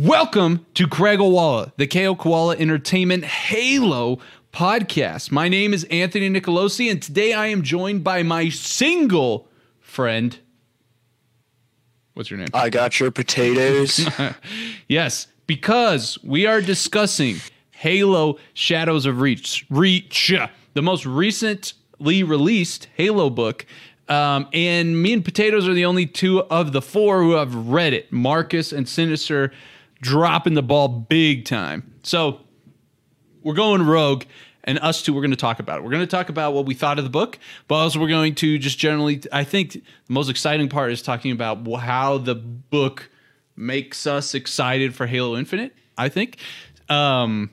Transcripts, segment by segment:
Welcome to Craig Owala, the KO Koala Entertainment Halo podcast. My name is Anthony Nicolosi, and today I am joined by my single friend. What's your name? I got your potatoes. yes, because we are discussing Halo Shadows of Reach, Reach, the most recently released Halo book. Um, and me and Potatoes are the only two of the four who have read it. Marcus and Sinister dropping the ball big time. So we're going rogue, and us two, we're going to talk about it. We're going to talk about what we thought of the book, but also we're going to just generally, I think the most exciting part is talking about how the book makes us excited for Halo Infinite, I think. Um,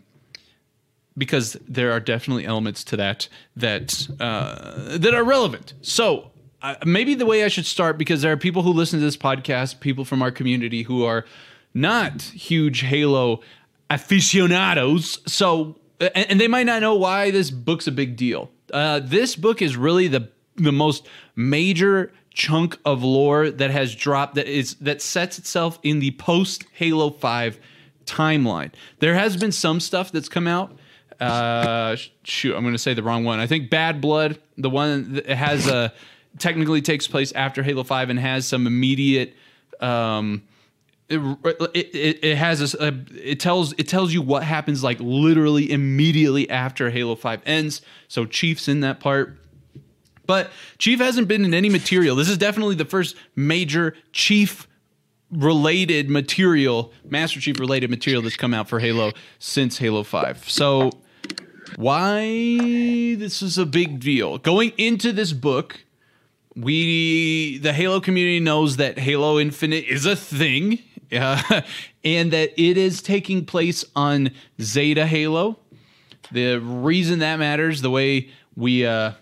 because there are definitely elements to that that uh, that are relevant. So uh, maybe the way I should start because there are people who listen to this podcast, people from our community who are not huge Halo aficionados. So and, and they might not know why this book's a big deal. Uh, this book is really the the most major chunk of lore that has dropped that is that sets itself in the post Halo Five timeline. There has been some stuff that's come out uh, shoot, I'm going to say the wrong one. I think Bad Blood, the one that has a technically takes place after Halo Five and has some immediate. Um, it, it, it has a, uh, it tells it tells you what happens like literally immediately after Halo 5 ends. So Chief's in that part. But Chief hasn't been in any material. This is definitely the first major Chief related material, Master Chief related material that's come out for Halo since Halo 5. So why this is a big deal. Going into this book, we the Halo community knows that Halo Infinite is a thing, uh, and that it is taking place on Zeta Halo. The reason that matters, the way we uh,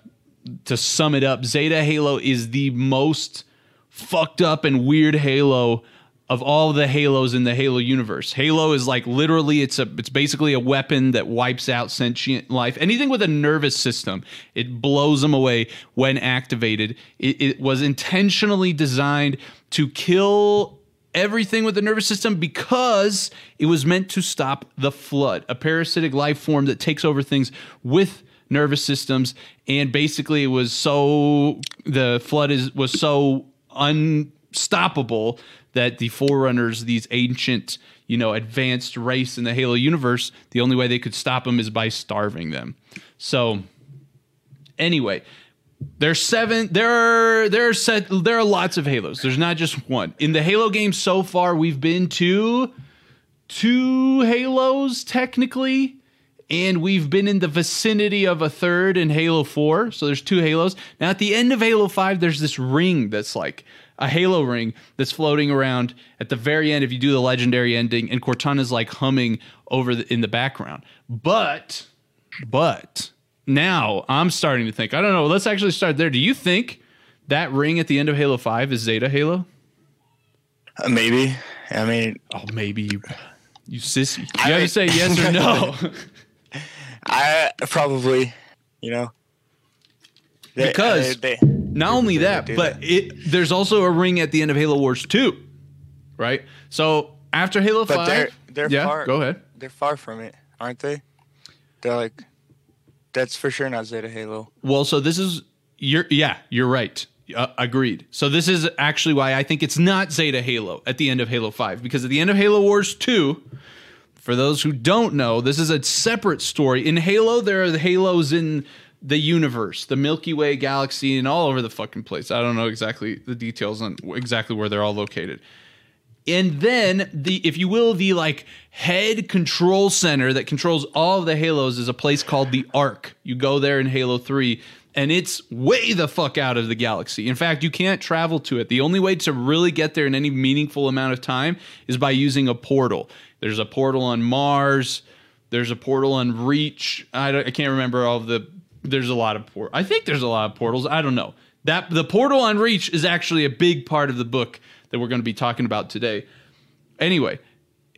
to sum it up, Zeta Halo is the most fucked up and weird Halo of all the halos in the halo universe. Halo is like literally it's a it's basically a weapon that wipes out sentient life. Anything with a nervous system it blows them away when activated. It, it was intentionally designed to kill everything with the nervous system because it was meant to stop the flood a parasitic life form that takes over things with nervous systems and basically it was so the flood is was so unstoppable that the Forerunners, these ancient, you know, advanced race in the Halo universe, the only way they could stop them is by starving them. So, anyway, there's seven. There are there are set. There are lots of Halos. There's not just one in the Halo games so far. We've been to two Halos technically. And we've been in the vicinity of a third in Halo 4. So there's two Halos. Now, at the end of Halo 5, there's this ring that's like a halo ring that's floating around at the very end if you do the legendary ending and cortana's like humming over the, in the background but but now i'm starting to think i don't know let's actually start there do you think that ring at the end of halo 5 is zeta halo uh, maybe i mean oh maybe you you sissy you I, gotta say yes or no i probably you know they, because they, they, not only that, but that. it there's also a ring at the end of Halo Wars 2, right? So after Halo but 5, they're, they're yeah, far, go ahead. They're far from it, aren't they? They're like that's for sure not Zeta Halo. Well, so this is you're yeah, you're right. Uh, agreed. So this is actually why I think it's not Zeta Halo at the end of Halo 5 because at the end of Halo Wars 2 for those who don't know, this is a separate story. In Halo, there are the Halos in the universe, the Milky Way galaxy, and all over the fucking place. I don't know exactly the details on exactly where they're all located. And then the, if you will, the like head control center that controls all of the halos is a place called the Ark. You go there in Halo 3, and it's way the fuck out of the galaxy. In fact, you can't travel to it. The only way to really get there in any meaningful amount of time is by using a portal. There's a portal on Mars. There's a portal on Reach. I, I can't remember all of the there's a lot of port. I think there's a lot of portals. I don't know. That the portal on Reach is actually a big part of the book that we're going to be talking about today. Anyway,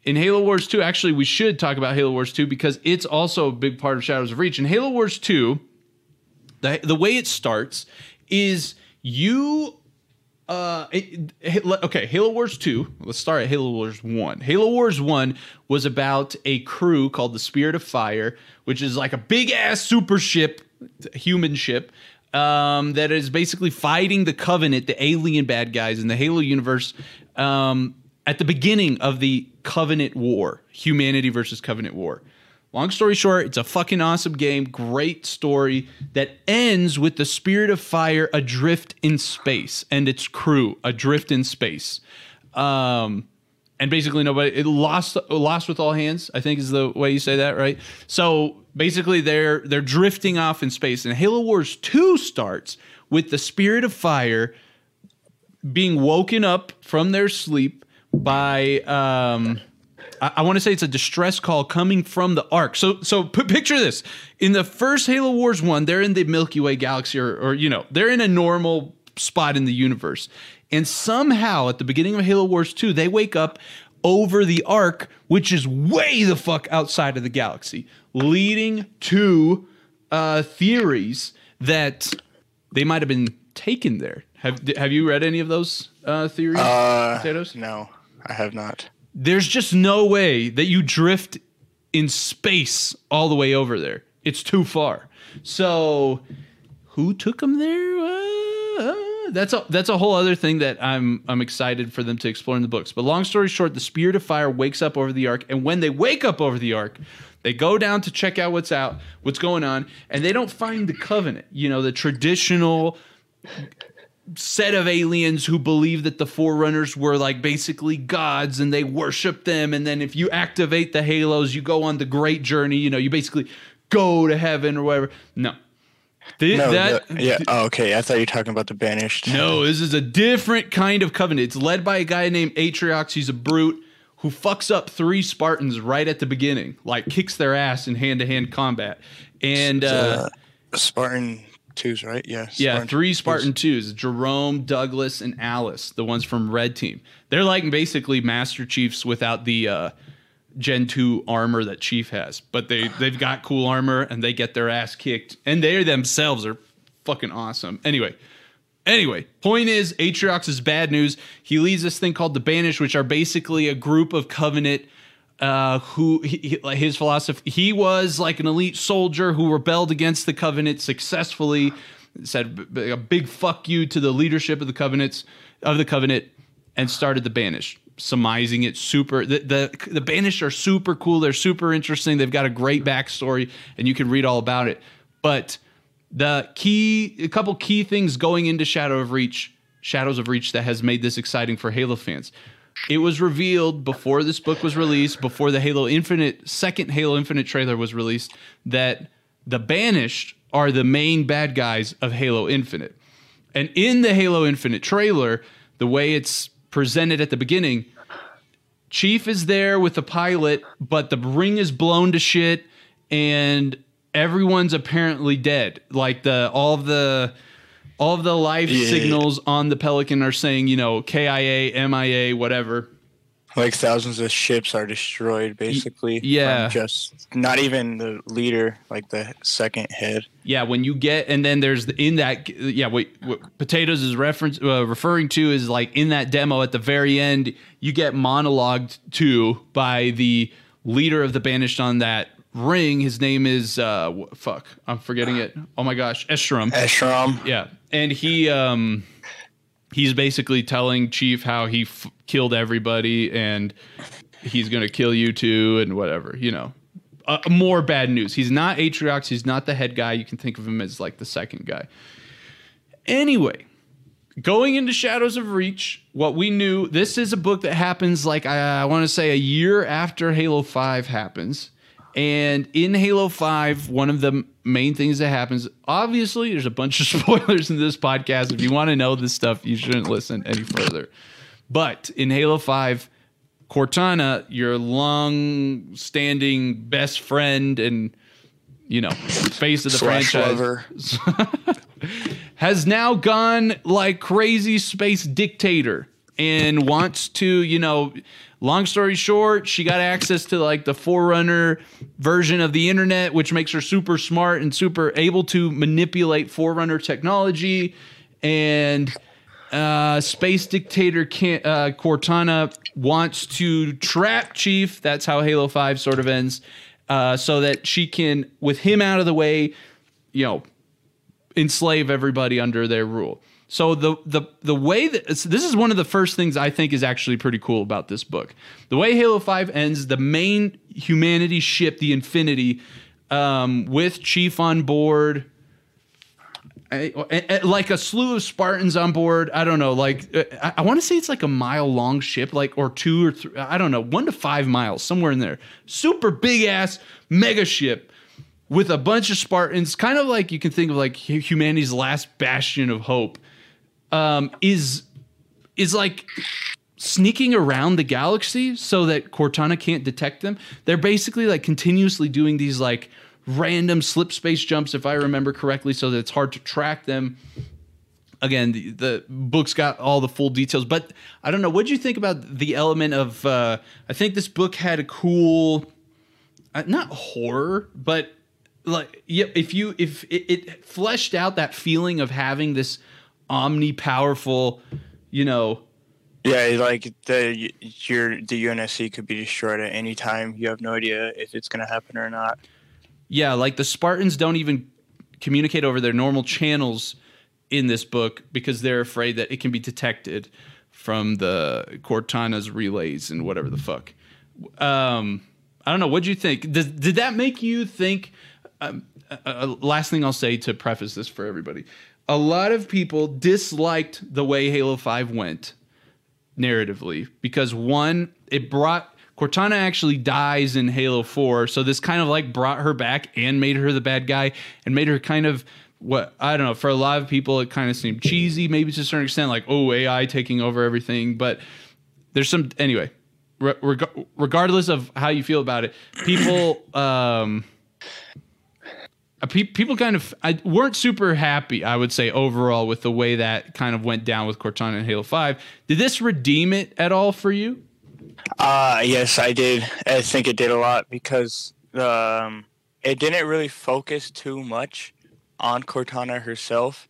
in Halo Wars 2, actually we should talk about Halo Wars 2 because it's also a big part of Shadows of Reach. In Halo Wars 2, the the way it starts is you Uh, it, it- okay, Halo Wars 2. Let's start at Halo Wars 1. Halo Wars 1 was about a crew called the Spirit of Fire, which is like a big ass super ship, human ship, um, that is basically fighting the Covenant, the alien bad guys in the Halo universe, um, at the beginning of the Covenant War, humanity versus Covenant War. Long story short, it's a fucking awesome game. Great story that ends with the Spirit of Fire adrift in space and its crew adrift in space. Um, and basically nobody it lost lost with all hands. I think is the way you say that, right? So basically they're they're drifting off in space, and Halo Wars Two starts with the Spirit of Fire being woken up from their sleep by um I, I want to say it's a distress call coming from the ark. So so p- picture this. In the first Halo Wars 1, they're in the Milky Way galaxy or, or you know, they're in a normal spot in the universe. And somehow at the beginning of Halo Wars 2, they wake up over the ark, which is way the fuck outside of the galaxy, leading to uh, theories that they might have been taken there. Have have you read any of those uh, theories? Uh, Potatoes? no, I have not. there's just no way that you drift in space all the way over there. It's too far. So, who took them there? Uh, that's a that's a whole other thing that I'm I'm excited for them to explore in the books. But long story short, the Spirit of Fire wakes up over the ark, and when they wake up over the ark, they go down to check out what's out, what's going on, and they don't find the Covenant. You know, the traditional set of aliens who believe that the forerunners were like basically gods and they worship them and then if you activate the halos you go on the great journey you know you basically go to heaven or whatever no Th- No, that the- yeah. Oh, okay. I thought you were talking about the banished. no this is a different kind of covenant it's led by a guy named atriox he's a brute who fucks up three spartans right at the beginning like kicks their ass in hand-to-hand combat and uh, Uh, Spartan twos, right? Yeah. Yeah, Spartan three twos. Spartan twos: Jerome, Douglas, and Alice, the ones from Red Team. They're like basically Master Chiefs without the uh, Gen two armor that Chief has, but they they've got cool armor and they get their ass kicked, and they themselves are fucking awesome. Anyway. Anyway, point is, Atriox is bad news. He leads this thing called the Banished, which are basically a group of Covenant uh, who he- his philosophy he was like an elite soldier who rebelled against the covenant successfully said a big fuck you to the leadership of the covenants of the covenant and started the banished surmising it super the, the the banished are super cool. They're super interesting. They've got a great backstory and you can read all about it. But the key a couple key things going into shadow of reach shadows of reach that has made this exciting for halo fans. It was revealed before this book was released, before the Halo Infinite second Halo Infinite trailer was released, that the Banished are the main bad guys of Halo Infinite. And in the Halo Infinite trailer, the way it's presented at the beginning, Chief is there with the pilot, but the ring is blown to shit and everyone's apparently dead. Like the all of the all of the life Yeah. signals on the Pelican are saying, you know, KIA, MIA, whatever. Like thousands of ships are destroyed, basically. yeah. Just not even the leader, like the second head. Yeah, when you get and then there's the, in that yeah, wait, what potatoes is reference uh, referring to is like in that demo at the very end, you get monologued to by the leader of the banished on that ring. His name is uh fuck, I'm forgetting it. Oh my gosh, Estrom. Eshram. Yeah, and he um he's basically telling Chief how he f- killed everybody and he's gonna kill you too and whatever. You know, uh, more bad news. He's not Atriox. He's not the head guy. You can think of him as like the second guy. Anyway, going into Shadows of Reach, what we knew. This is a book that happens like I, I want to say a year after Halo Five happens. And in Halo 5, one of the main things that happens, obviously, there's a bunch of spoilers in this podcast. If you want to know this stuff, you shouldn't listen any further. But in Halo 5, Cortana, your long standing best friend and, you know, face of the Slash franchise, has now gone like crazy space dictator and wants to, you know, long story short, she got access to like the forerunner version of the internet, which makes her super smart and super able to manipulate forerunner technology. And uh, space dictator can, uh, Cortana wants to trap Chief. That's how Halo Five sort of ends, uh, so that she can, with him out of the way, you know, enslave everybody under their rule. So the the the way that this is one of the first things I think is actually pretty cool about this book. The way Halo Five ends, the main humanity ship, the Infinity, um, with Chief on board. I, I- I- like a slew of Spartans on board. I don't know. Like uh, I, want to say it's like a mile long ship, like or two or three. I don't know, one to five miles, somewhere in there. Super big ass mega ship with a bunch of Spartans, kind of like you can think of like humanity's last bastion of hope. Um, is is like sneaking around the galaxy so that Cortana can't detect them. They're basically like continuously doing these like random slip space jumps, if I remember correctly, so that it's hard to track them. Again, the, the book's got all the full details, but I don't know. What do you think about the element of? Uh, I think this book had a cool, uh, not horror, but like yeah, if you if it, it fleshed out that feeling of having this omni-powerful, you know, Yeah, like the your the UNSC could be destroyed at any time. You have no idea if it's gonna happen or not. Yeah, like the Spartans don't even communicate over their normal channels in this book because they're afraid that it can be detected from the Cortana's relays and whatever the fuck. Um, I don't know. What do you think? Did, did that make you think? Um, uh, uh, last thing I'll say to preface this for everybody: a lot of people disliked the way Halo Five went narratively because one, it brought Cortana actually dies in Halo 4, so this kind of like brought her back and made her the bad guy and made her kind of what I don't know, for a lot of people it kind of seemed cheesy, maybe to a certain extent, like, oh, AI taking over everything. But there's some anyway, re- reg- regardless of how you feel about it, people um people kind of I, weren't super happy, I would say, overall with the way that kind of went down with Cortana and Halo 5. Did this redeem it at all for you? Uh yes, I did. I think it did a lot because um, it didn't really focus too much on Cortana herself.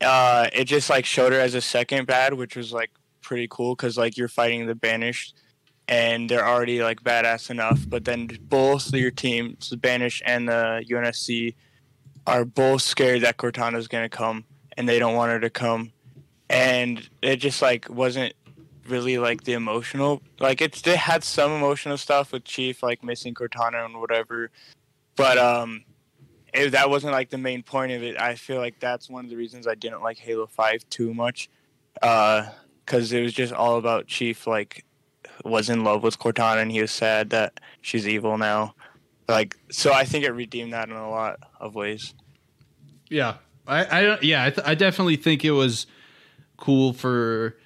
Uh, it just like showed her as a second bad, which was like pretty cool because like you're fighting the banished, and they're already like badass enough. But then both your teams, the banished and the UNSC, are both scared that Cortana's gonna come, and they don't want her to come. And it just like wasn't really like the emotional like it's it had some emotional stuff with chief like missing cortana and whatever but um If that wasn't like the main point of it i feel like that's one of the reasons i didn't like halo 5 too much uh because it was just all about chief like was in love with cortana and he was sad that she's evil now like so i think it redeemed that in a lot of ways Yeah, I, I don't. Yeah, I, th- I definitely think it was cool for,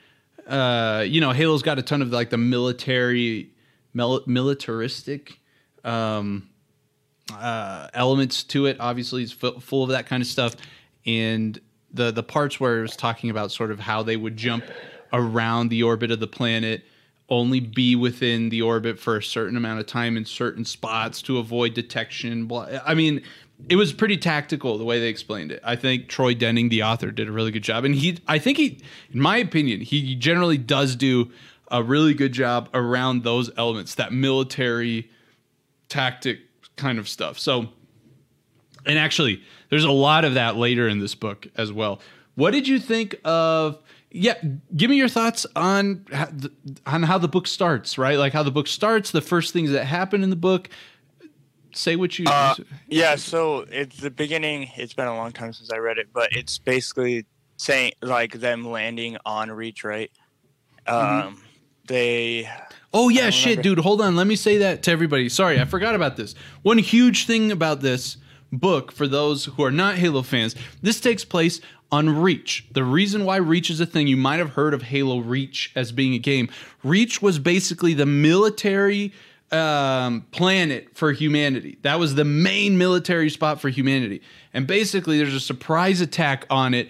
uh, you know, Halo's got a ton of like the military, mil- militaristic, um, uh, elements to it. Obviously, it's fu- full of that kind of stuff, and the the parts where it was talking about sort of how they would jump around the orbit of the planet only be within the orbit for a certain amount of time in certain spots to avoid detection. I mean, it was pretty tactical the way they explained it. I think Troy Denning, the author, did a really good job, and he, I think he, in my opinion, he generally does do a really good job around those elements, that military tactic kind of stuff. So, and actually, there's a lot of that later in this book as well. What did you think of? Yeah, give me your thoughts on on how the book starts. Right, like how the book starts, the first things that happen in the book. Say what you. Uh, yeah, so it's the beginning. It's been a long time since I read it, but it's basically saying like them landing on Reach, right? Um, they. Oh yeah, shit, dude. Hold on. Let me say that to everybody. Sorry, I forgot about this. One huge thing about this book for those who are not Halo fans, this takes place on Reach. The reason why Reach is a thing, you might have heard of Halo Reach as being a game. Reach was basically the military um, planet for humanity. That was the main military spot for humanity. And basically, there's a surprise attack on it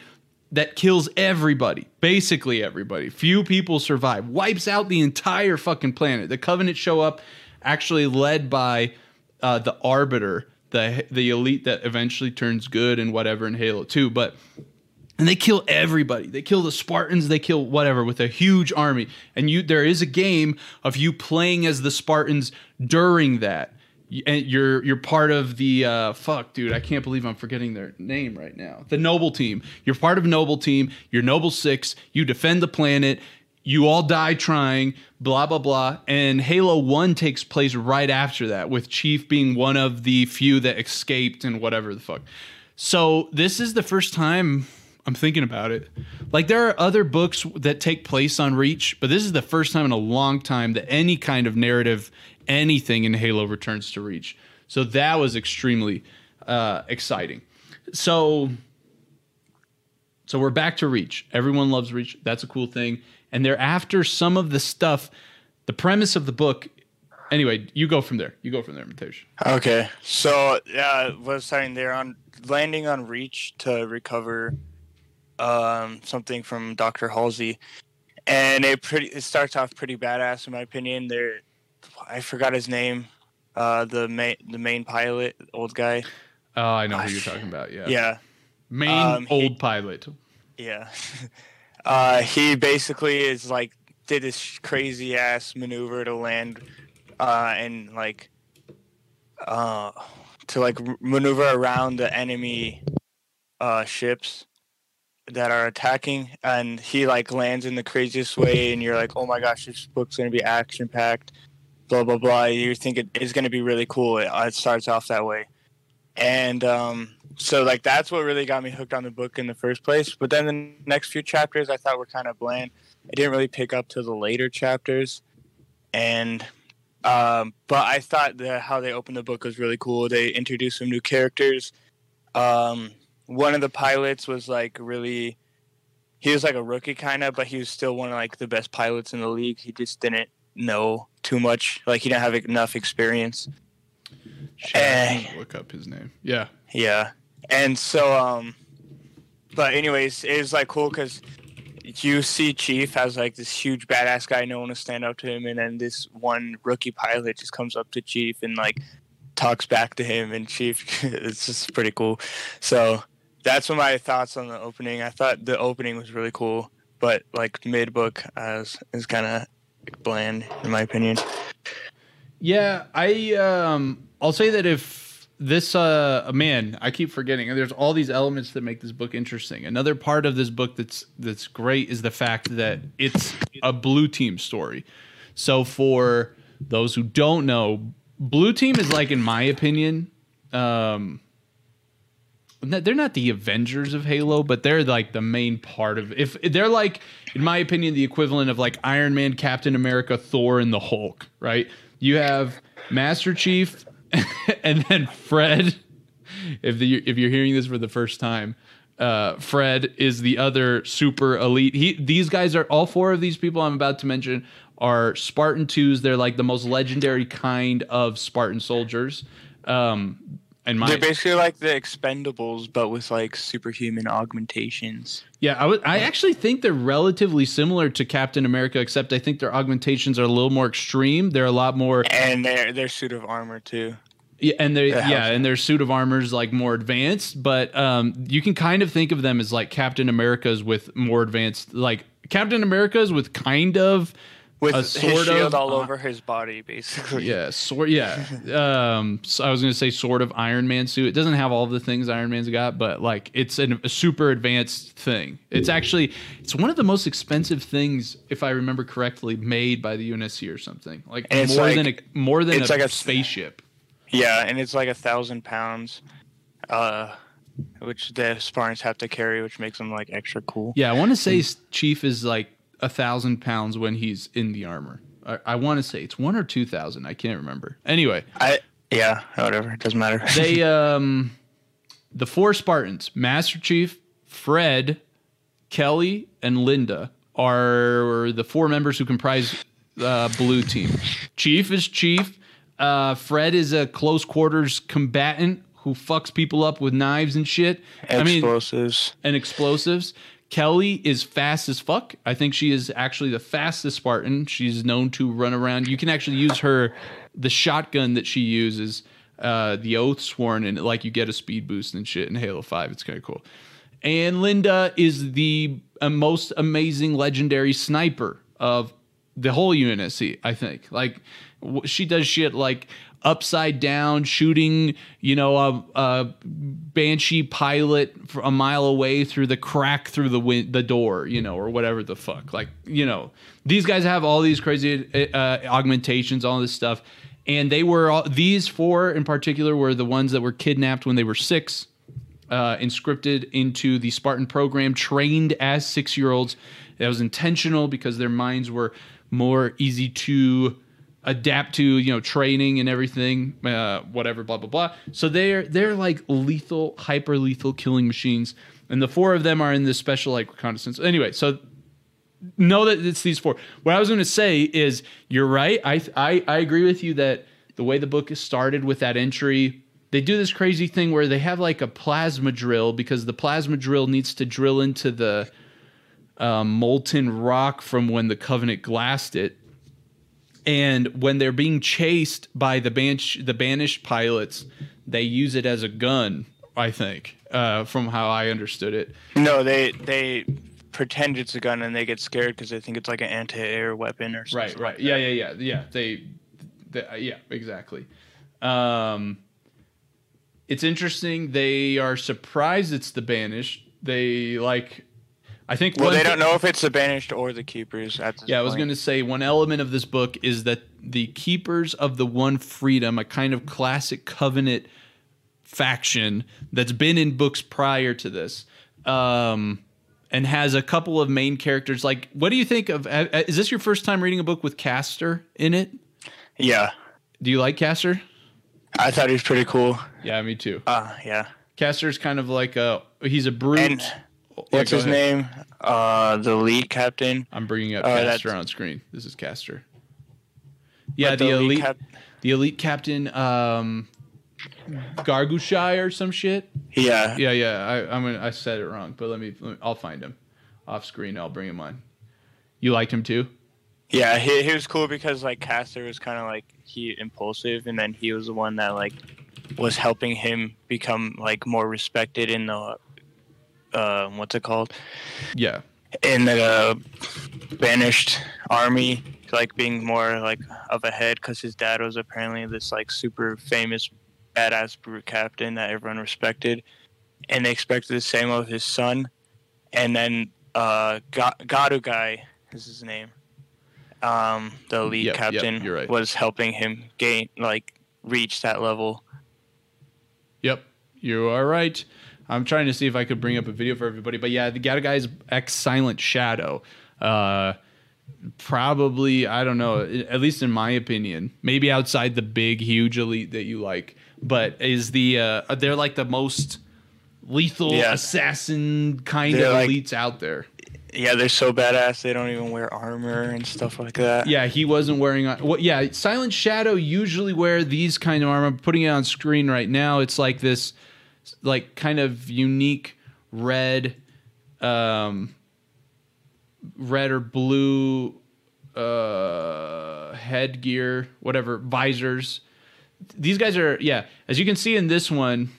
that kills everybody, basically everybody. Few people survive, wipes out the entire fucking planet. The Covenant show up, actually led by uh, the Arbiter, the the elite that eventually turns good and whatever in Halo 2. But and they kill everybody. They kill the Spartans, they kill whatever with a huge army. And you there is a game of you playing as the Spartans during that. And you're you're part of the uh, fuck, dude. I can't believe I'm forgetting their name right now. The Noble Team. You're part of Noble Team. You're Noble Six. You defend the planet. You all die trying. Blah blah blah. And Halo One takes place right after that, with Chief being one of the few that escaped and whatever the fuck. So this is the first time I'm thinking about it. Like there are other books that take place on Reach, but this is the first time in a long time that any kind of narrative, anything in Halo returns to Reach. So that was extremely uh, exciting. So, so we're back to Reach. Everyone loves Reach. That's a cool thing. And they're after some of the stuff. The premise of the book. Anyway, you go from there. You go from there, Matesh. Okay, so yeah, was saying they're on landing on Reach to recover um, something from Doctor Halsey, and it pretty it starts off pretty badass in my opinion. They're I forgot his name, uh, the main the main pilot, old guy. Oh, I know who you're talking about. Yeah. Yeah, Main Um, he- old pilot. yeah. uh, he basically is like did this crazy ass maneuver to land, uh, and like, uh, to like maneuver around the enemy, uh, ships that are attacking, and he like lands in the craziest way, and you're like, oh my gosh, this book's gonna be action packed, blah blah blah. You think it is gonna be really cool. It, it starts off that way, and um, so like that's what really got me hooked on the book in the first place. But then the next few chapters I thought were kind of bland. I didn't really pick up to the later chapters, and um, but I thought that how they opened the book was really cool. They introduced some new characters. Um, one of the pilots was like really, he was like a rookie kind of, but he was still one of like the best pilots in the league. He just didn't know too much. Like he didn't have enough experience. Shit, look up his name. Yeah. Yeah. And so, um, but anyways, it was like cool because you see Chief as like this huge badass guy, no one to stand up to him, and then this one rookie pilot just comes up to Chief and like talks back to him, and Chief, it's just pretty cool. So that's what my thoughts on the opening. I thought the opening was really cool, but like mid book as is kind of bland in my opinion. Yeah, I um I'll say that if this uh man, I keep forgetting. There's all these elements that make this book interesting. Another part of this book that's that's great is the fact that it's a blue team story. So for those who don't know, blue team is like in my opinion um they're not the Avengers of Halo, but they're like the main part of if they're like in my opinion the equivalent of like Iron Man, Captain America, Thor and the Hulk, right? You have Master Chief and then Fred if the if you're hearing this for the first time, uh, Fred is the other super elite. He these guys are all four of these people I'm about to mention are Spartan twos. They're like the most legendary kind of Spartan soldiers. Um, and my They're basically like the Expendables, but with like superhuman augmentations. Yeah, I would. I actually think they're relatively similar to Captain America, except I think their augmentations are a little more extreme. They're a lot more, and their their suit of armor too. yeah, and they Yeah, yeah, and their suit of armor is like more advanced. But um, you can kind of think of them as like Captain America's with more advanced, like Captain America's with kind of With a shield of all uh, over his body, basically. yeah, sort yeah. Um, so I was gonna say sort of Iron Man suit. It doesn't have all the things Iron Man's got, but like it's an, a super advanced thing. It's actually it's one of the most expensive things, if I remember correctly, made by the UNSC or something. Like more like- than a more than it's a, like a- spaceship. Yeah, and it's like a thousand pounds, uh, which the Spartans have to carry, which makes them like extra cool. Yeah, I want to say Chief is like a thousand pounds when he's in the armor. I, I want to say it's one or two thousand. I can't remember. Anyway, I yeah, whatever, it doesn't matter. they um the four Spartans, Master Chief, Fred, Kelly, and Linda are the four members who comprise uh, Blue Team. Chief is Chief. Uh, Fred is a close quarters combatant who fucks people up with knives and shit. I mean, Explosives. and explosives. Kelly is fast as fuck. I think she is actually the fastest Spartan. She's known to run around. You can actually use her, the shotgun that she uses, uh, the Oath Sworn, and like you get a speed boost and shit in Halo Five. It's kind of cool. And Linda is the uh, most amazing legendary sniper of the whole UNSC, I think. Like she does shit like upside down shooting, you know, a, a banshee pilot a mile away through the crack through the win- the door, you know, or whatever the fuck. Like, you know, these guys have all these crazy uh, augmentations, all this stuff. And they were all, these four in particular were the ones that were kidnapped when they were six uh, inscripted into the Spartan program, trained as six year olds. That was intentional because their minds were more easy to adapt to, you know, training and everything, uh, whatever, blah blah blah. So they're they're like lethal, hyper lethal killing machines, and the four of them are in this special like reconnaissance. Anyway, so know that it's these four. What I was going to say is, you're right. I, I I agree with you that the way the book is started with that entry, they do this crazy thing where they have like a plasma drill because the plasma drill needs to drill into the um, molten rock from when the Covenant glassed it. And when they're being chased by the bansh- the banished pilots, they use it as a gun. I think, uh, from how I understood it. No, they they pretend it's a gun and they get scared because they think it's like an anti-air weapon or something. Right, right. Yeah, yeah, yeah, yeah. They, they uh, yeah, exactly. Um, it's interesting. They are surprised it's the banished. They like, I think. Well, they don't know if it's the banished or the keepers at this Yeah, I was going to say one element of this book is that the keepers of the one freedom, a kind of classic covenant faction that's been in books prior to this, um, and has a couple of main characters. Like, what do you think of? uh, Is this your first time reading a book with Castor in it? Yeah, Do you like Castor? I thought he was pretty cool. Yeah, me too. Uh, yeah. Castor's kind of like a he's a brute. And what's his ahead. name? Uh, the lead captain. I'm bringing up Oh, Castor on screen. This is Castor. Yeah, the, lead elite, cap- the elite captain, um, Gargushai or some shit. yeah. Yeah, yeah. I, I'm gonna, I said it wrong, but let me, let me. I'll find him off screen. I'll bring him on. You liked him too? Yeah, he, he was cool because like Castor was kind of like he impulsive, and then he was the one that like was helping him become like more respected in the uh, what's it called Yeah. in the uh, banished army, like being more like of a head because his dad was apparently this like super famous badass brute captain that everyone respected, and they expected the same of his son, and then uh, Ga- Gadu guy is his name. Um, the lead Yep, yep, captain you're right. was helping him gain like reach that level. Yep, you are right. I'm trying to see if I could bring up a video for everybody, but yeah, the Gata guy is ex Silent Shadow. Uh, probably, I don't know, at least in my opinion, maybe outside the big, huge elite that you like, but is the uh, they're like the most lethal Yeah. assassin kind They're of like- elites out there. Yeah, they're so badass they don't even wear armor and stuff like that. Yeah, he wasn't wearing. Well, yeah, Silent Shadow usually wear these kind of armor. I'm putting it on screen right now. It's like this, like kind of unique red, um, red or blue, uh, headgear, whatever visors. These guys are yeah. As you can see in this one,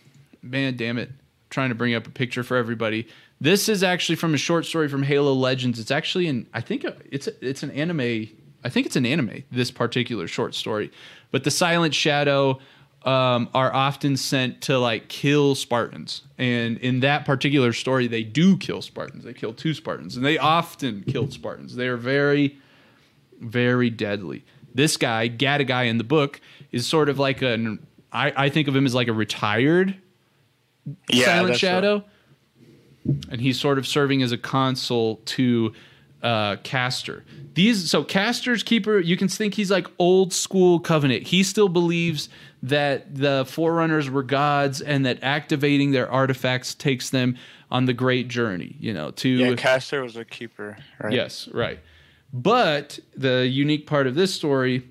man, damn it, trying to bring up a picture for everybody. This is actually from a short story from Halo Legends. It's actually an I think it's it's an anime. I think it's an anime. This particular short story, but the Silent Shadow um, are often sent to like kill Spartans, and in that particular story, they do kill Spartans. They kill two Spartans, and they often killed Spartans. They are very, very deadly. This guy, Gata guy in the book, is sort of like an I, I think of him as like a retired Yeah, Silent Shadow, and he's sort of serving as a consul to uh, Castor. These so Castor's keeper, you can think he's like old school Covenant. He still believes that the Forerunners were gods and that activating their artifacts takes them on the great journey. You know, to Yeah, Castor was a keeper, right? Yes, right. But the unique part of this story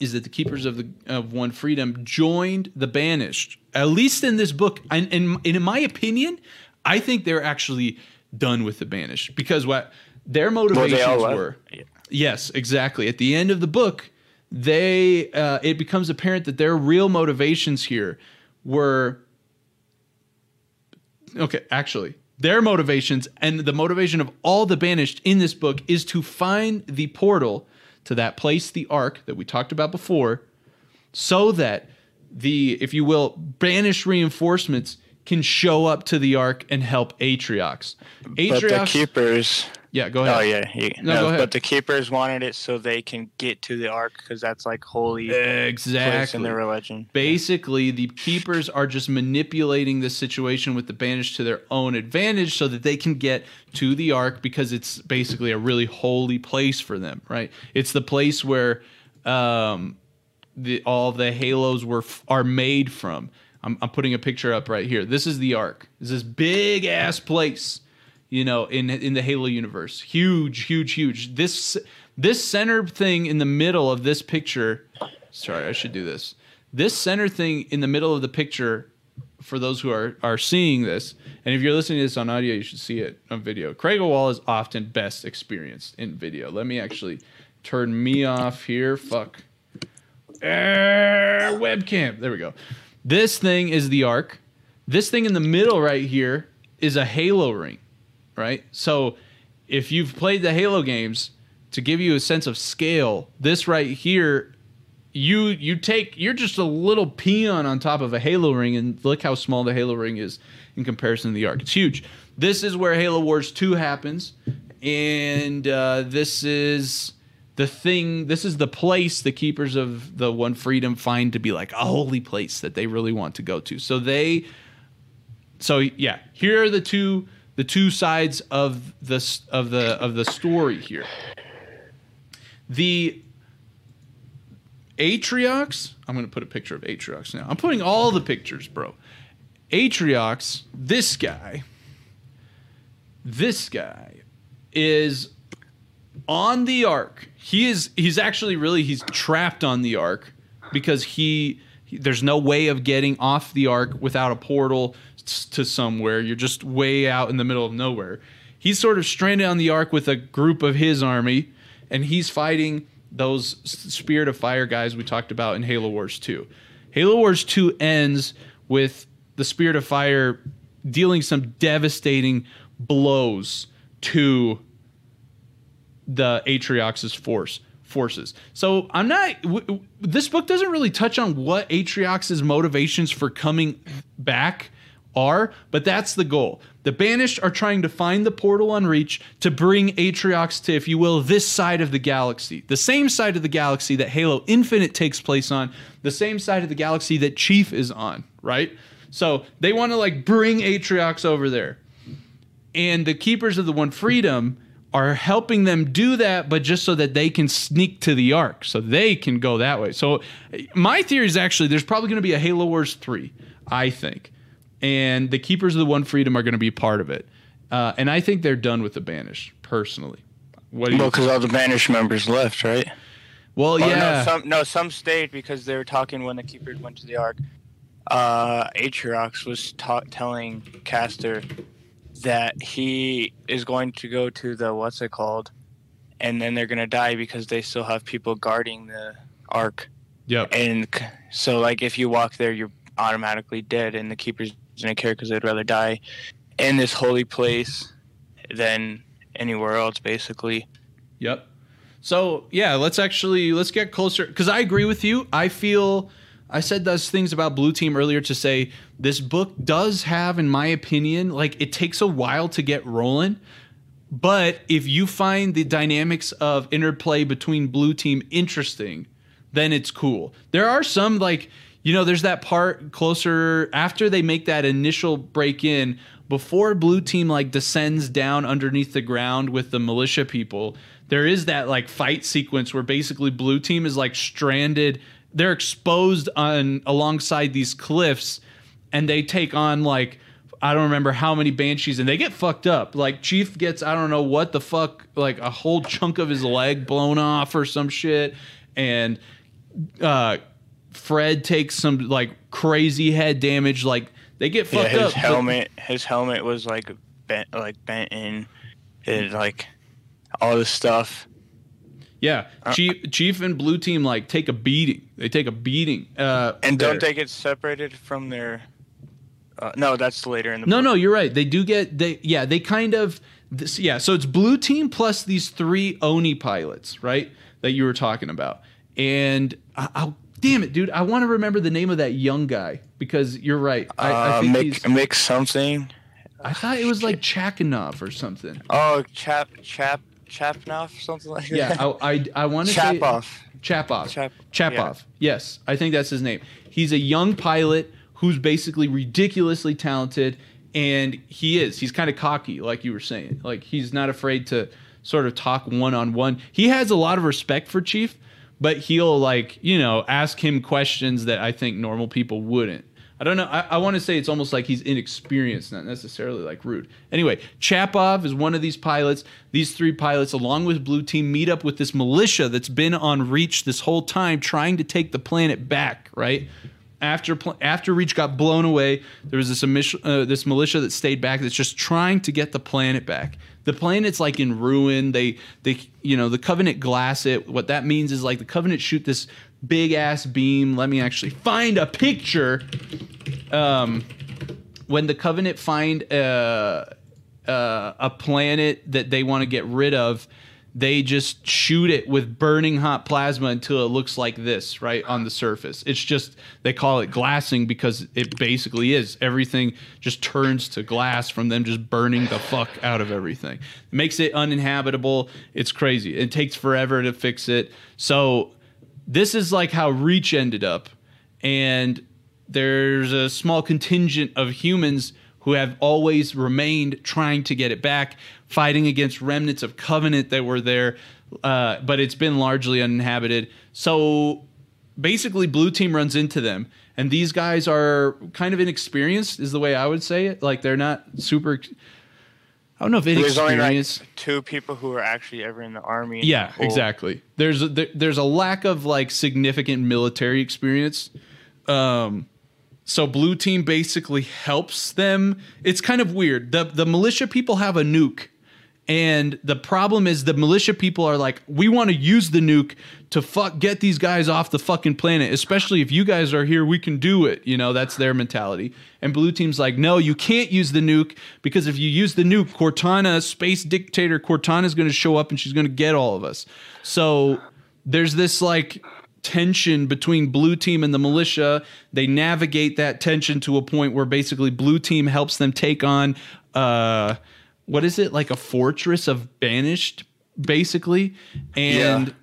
is that the keepers of the of one freedom joined the banished. At least in this book, and, and, and in my opinion, I think they're actually done with the banished because what their motivations left. were. Yeah. Yes, exactly. At the end of the book, they uh, it becomes apparent that their real motivations here were okay. Actually, their motivations and the motivation of all the banished in this book is to find the portal to that place, the ark that we talked about before, so that the, if you will, banished reinforcements can show up to the ark and help Atriox. But the keepers. yeah, go ahead. Oh yeah, you, No, no, go ahead. but the keepers wanted it so they can get to the ark because that's like holy place in Exactly. their religion. Basically, the keepers are just manipulating the situation with the banished to their own advantage so that they can get to the ark because it's basically a really holy place for them, right? It's the place where um, the all the halos were are made from. I'm, I'm putting a picture up right here. This is the ark. This is big ass place, you know, in in the Halo universe. Huge, huge, huge. This this center thing in the middle of this picture. Sorry, I should do this. This center thing in the middle of the picture, for those who are are seeing this, and if you're listening to this on audio, you should see it on video. Craig Wall is often best experienced in video. Let me actually turn me off here. Fuck. Eh, webcam. There we go. This thing is the ark. This thing in the middle right here is a Halo ring, right? So if you've played the Halo games, to give you a sense of scale, this right here, you you take you're just a little peon on top of a Halo ring, and look how small the Halo ring is in comparison to the ark. It's huge. This is where Halo Wars Two happens, and uh, this is the thing this is the place the keepers of the one freedom find to be like a holy place that they really want to go to. So they so yeah here are the two the two sides of the of the of the story here. The atriox i'm going to put a picture of atriox now. I'm putting all the pictures bro. Atriox this guy this guy is on the ark. He is he's actually really he's trapped on the ark because he, he- there's no way of getting off the ark without a portal to somewhere. You're just way out in the middle of nowhere. He's sort of stranded on the ark with a group of his army and he's fighting those Spirit of Fire guys we talked about in Halo Wars 2. Halo Wars 2 ends with the Spirit of Fire dealing some devastating blows to the Atriox's force forces. So I'm not. W- w- this book doesn't really touch on what Atriox's motivations for coming back are, but that's the goal. The Banished are trying to find the portal on Reach to bring Atriox to, if you will, this side of the galaxy, the same side of the galaxy that Halo Infinite takes place on, the same side of the galaxy that Chief is on, right? So they want to like bring Atriox over there and the keepers of the one freedom are helping them do that but just so that they can sneak to the ark so they can go that way. So my theory is actually there's probably going to be a halo wars 3 i think. And the keepers of the one freedom are going to be part of it. Uh, and i think they're done with the Banished personally. What do you Well, because all the banished members left, right? well Or yeah. no, some no, some stayed because they were talking when the keepers went to the ark. Uh, Atriox was ta- telling Castor that he is going to go to the what's it called, and then they're gonna die because they still have people guarding the ark. yep And so, like, if you walk there, you're automatically dead, and the keepers didn't care because they'd rather die in this holy place than anywhere else, basically. Yep. So yeah, let's actually let's get closer because I agree with you. I feel I said those things about Blue Team earlier to say this book does have, in my opinion, like it takes a while to get rolling. But if you find the dynamics of interplay between Blue Team interesting, then it's cool. There are some like you know, there's that part closer after they make that initial break in before blue team like descends down underneath the ground with the militia people. There is that like fight sequence where basically blue team is like stranded. They're exposed on alongside these cliffs and they take on like I don't remember how many banshees and they get fucked up. Like Chief gets I don't know what the fuck like a whole chunk of his leg blown off or some shit and uh Fred takes some like crazy head damage like they get Yeah, fucked his up. but- helmet, his helmet was like bent, like bent in, it like all this stuff. Yeah, Chief Chief and Blue Team like take a beating. They take a beating. Uh And don't there. they get separated from their Uh, no, that's later in the No, book. no, you're right. They do get they yeah, they kind of this yeah, so it's blue team plus these three Oni pilots, right? That you were talking about. And I, I'll damn it, dude, I want to remember the name of that young guy because you're right. I, I Uh, think Mick, he's Mick something. I thought it was like Chakanov or something. Oh, Chap Chap Chapnoff something like Yeah, that. I I, I want to Chapoff. Chapoff. Chap- Chapoff. Yes, I think that's his name. He's a young pilot who's basically ridiculously talented, and he is. He's kind of cocky, like you were saying. Like he's not afraid to sort of talk one on one. He has a lot of respect for Chief, but he'll like you know ask him questions that I think normal people wouldn't. I don't know. I, I want to say it's almost like he's inexperienced, not necessarily like rude. Anyway, Chapov is one of these pilots. These three pilots, along with Blue Team, meet up with this militia that's been on Reach this whole time, trying to take the planet back. Right after after Reach got blown away, there was this uh, this militia that stayed back that's just trying to get the planet back. The planet's like in ruin. They they you know the Covenant glass it. What that means is like the Covenant shoot this big ass beam. Let me actually find a picture. Um, when the Covenant find uh, uh, a planet that they want to get rid of, they just shoot it with burning hot plasma until it looks like this, right on the surface. It's just they call it glassing because it basically is. Everything just turns to glass from them just burning the fuck out of everything. It makes it uninhabitable. It's crazy. It takes forever to fix it. So this is like how Reach ended up, and there's a small contingent of humans who have always remained trying to get it back, fighting against remnants of Covenant that were there, uh, but it's been largely uninhabited. So basically, Blue Team runs into them, and these guys are kind of inexperienced, is the way I would say it. Like they're not super. I don't know if There's only like two people who are actually ever in the army. Yeah, the exactly. There's a, there, there's a lack of like significant military experience. Um, so blue team basically helps them. It's kind of weird. The the militia people have a nuke. And the problem is the militia people are like, we want to use the nuke to fuck get these guys off the fucking planet. Especially if you guys are here, we can do it. You know, that's their mentality. And blue team's like, no, you can't use the nuke because if you use the nuke, Cortana, space dictator Cortana is going to show up and she's going to get all of us. So there's this like tension between blue team and the militia. They navigate that tension to a point where basically blue team helps them take on uh what is it like a fortress of banished basically and Yeah.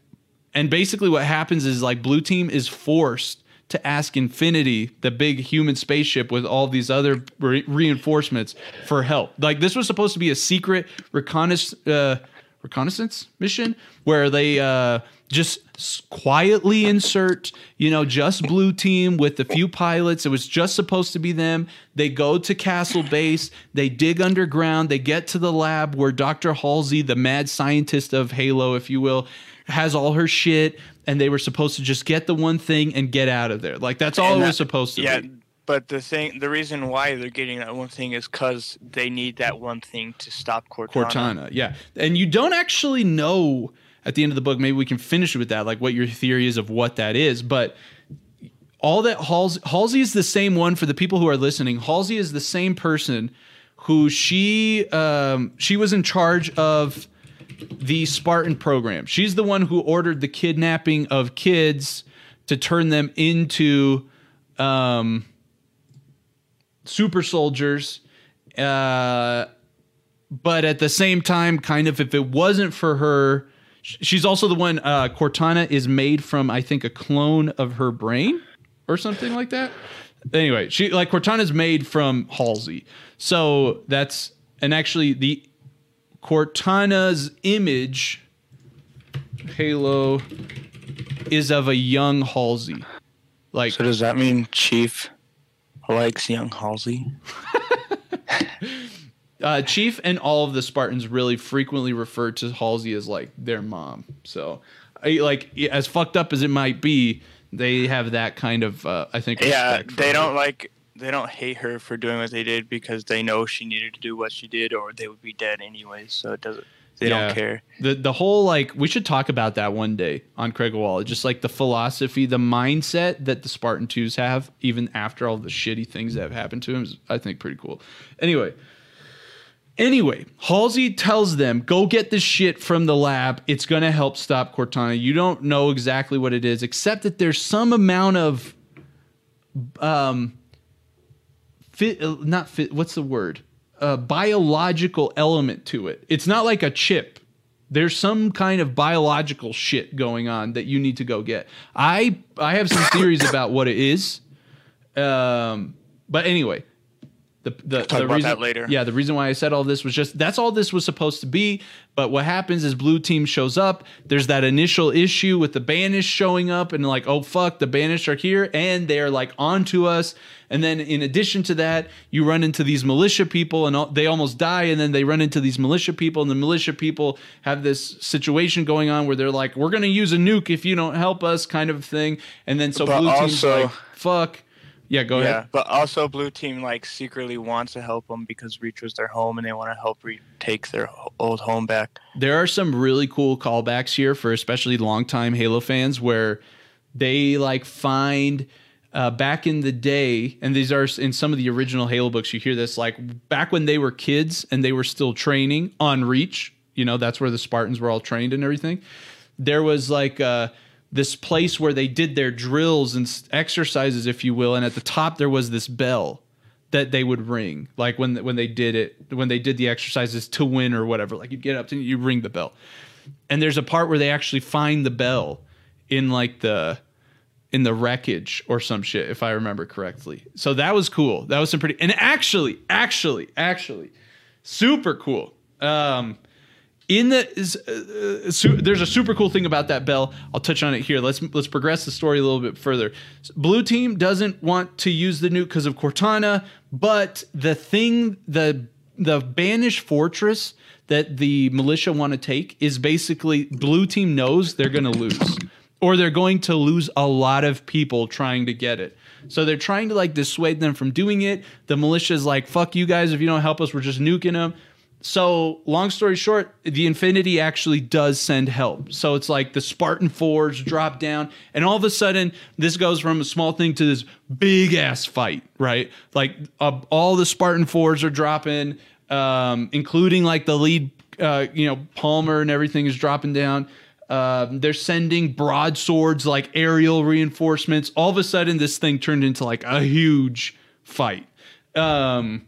and basically what happens is like blue team is forced to ask infinity the big human spaceship with all these other re- reinforcements for help like this was supposed to be a secret reconnaissance uh, reconnaissance mission where they uh, just quietly insert you know just blue team with a few pilots it was just supposed to be them they go to castle base they dig underground they get to the lab where dr halsey the mad scientist of halo if you will has all her shit and they were supposed to just get the one thing and get out of there like that's all And it that- was supposed to be. yeah, be but the thing, the reason why they're getting that one thing is because they need that one thing to stop Cortana. Cortana, yeah. And you don't actually know at the end of the book, maybe we can finish with that, like what your theory is of what that is. But all that Halsey, Halsey is the same one for the people who are listening. Halsey is the same person who she um, she was in charge of the Spartan program. She's the one who ordered the kidnapping of kids to turn them into um, super soldiers. Uh, but at the same time, kind of, if it wasn't for her, she's also the one. Uh, Cortana is made from, I think, a clone of her brain or something like that. Anyway, she like Cortana's made from Halsey, so that's and actually the Cortana's image Halo is of a young Halsey. Like So does that mean Chief likes young Halsey? uh, Chief and all of the Spartans really frequently refer to Halsey as like their mom. So, I, like as fucked up as it might be, they have that kind of uh, I think. Yeah, they don't like they don't hate her for doing what they did because they know she needed to do what she did or they would be dead anyways. So it doesn't They Yeah. don't care. The the whole like we should talk about that one day on Craig Wall. Just like the philosophy, the mindset that the Spartan twos have, even after all the shitty things that have happened to him, is I think pretty cool. Anyway. Anyway, Halsey tells them, go get this shit from the lab. It's going to help stop Cortana. You don't know exactly what it is, except that there's some amount of, um, fit, uh, not fit, what's the word? A biological element to it. It's not like a chip. There's some kind of biological shit going on that you need to go get. I I have some theories about what it is. Um, but anyway, the the, Talk the about reason, that later. Yeah, the reason why I said all this was just that's all this was supposed to be. But what happens is blue team shows up. There's that initial issue with the banish showing up and like, oh fuck, the banish are here and they're like onto us. And then in addition to that, you run into these militia people and they almost die. And then they run into these militia people and the militia people have this situation going on where they're like, we're gonna use a nuke if you don't help us, kind of thing. And then so But blue team's also- like, fuck. Yeah, go yeah, ahead. but also blue team like secretly wants to help them because Reach was their home and they want to help retake their old home back. there are some really cool callbacks here for especially longtime Halo fans where they like find uh, back in the day, and these are in some of the original Halo books. You hear this like back when they were kids and they were still training on Reach. You know, that's where the Spartans were all trained and everything. There was like uh, this place where they did their drills and exercises, if you will, and at the top there was this bell that they would ring like when when they did it when they did the exercises to win or whatever like you'd get up and you ring the bell. And there's a part where they actually find the bell in like the in the wreckage or some shit if i remember correctly. So that was cool. That was some pretty and actually actually actually super cool. Um in the is, uh, uh, su- there's a super cool thing about that bell. I'll touch on it here. Let's let's progress the story a little bit further. Blue team doesn't want to use the nuke because of Cortana, but the thing the the banished fortress that the militia want to take is basically blue team knows they're going to lose or they're going to lose a lot of people trying to get it. So they're trying to like dissuade them from doing it. The militia's like, fuck you guys. If you don't help us, we're just nuking them. So, long story short, the Infinity actually does send help. So it's like the Spartan fours drop down, and all of a sudden, this goes from a small thing to this big ass fight, right? Like uh, all the Spartan fours are dropping, um, including like the lead, uh, you know, Palmer and everything is dropping down. Um, they're sending broadswords like aerial reinforcements. All of a sudden, this thing turned into like a huge fight. Um,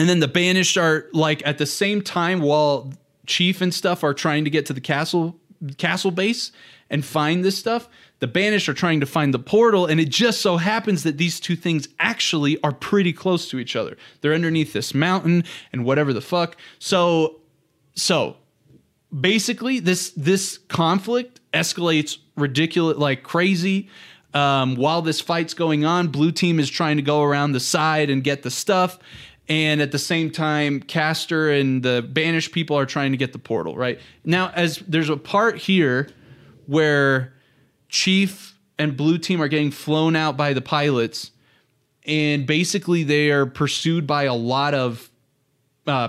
and then the banished are like at the same time while chief and stuff are trying to get to the castle castle base and find this stuff the banished are trying to find the portal and it just so happens that these two things actually are pretty close to each other. They're underneath this mountain and whatever the fuck. So so basically this this conflict escalates ridiculous like crazy. Um, while this fight's going on blue team is trying to go around the side and get the stuff and at the same time Castor and the banished people are trying to get the portal right now as there's a part here where chief and blue team are getting flown out by the pilots and basically they are pursued by a lot of uh,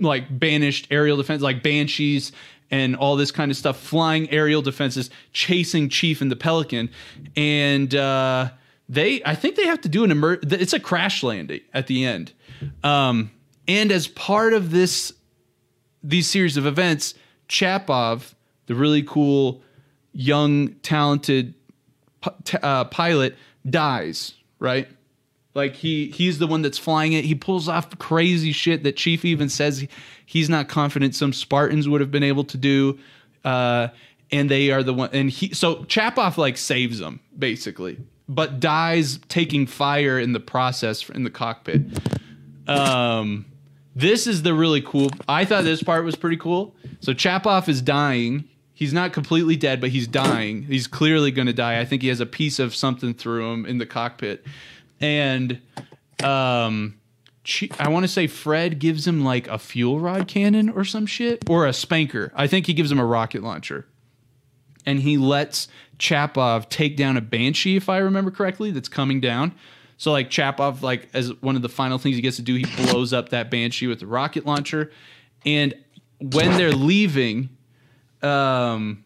like banished aerial defense, like banshees and all this kind of stuff, flying aerial defenses, chasing Chief and the Pelican, and uh, they, I think they have to do an emer. It's a crash landing at the end, um, and as part of this, these series of events, Chapov, the really cool, young, talented uh, pilot, dies. Right like he he's the one that's flying it. He pulls off crazy shit that Chief even says he's not confident some Spartans would have been able to do. Uh, and they are the one and he so Chapoff like saves them basically, but dies taking fire in the process in the cockpit. Um this is the really cool. I thought this part was pretty cool. So Chapoff is dying. He's not completely dead, but he's dying. He's clearly going to die. I think he has a piece of something through him in the cockpit and um I want to say Fred gives him like a fuel rod cannon or some shit or a spanker. I think he gives him a rocket launcher. And he lets Chapov take down a banshee if I remember correctly that's coming down. So like Chapov like as one of the final things he gets to do he blows up that banshee with the rocket launcher and when they're leaving, um,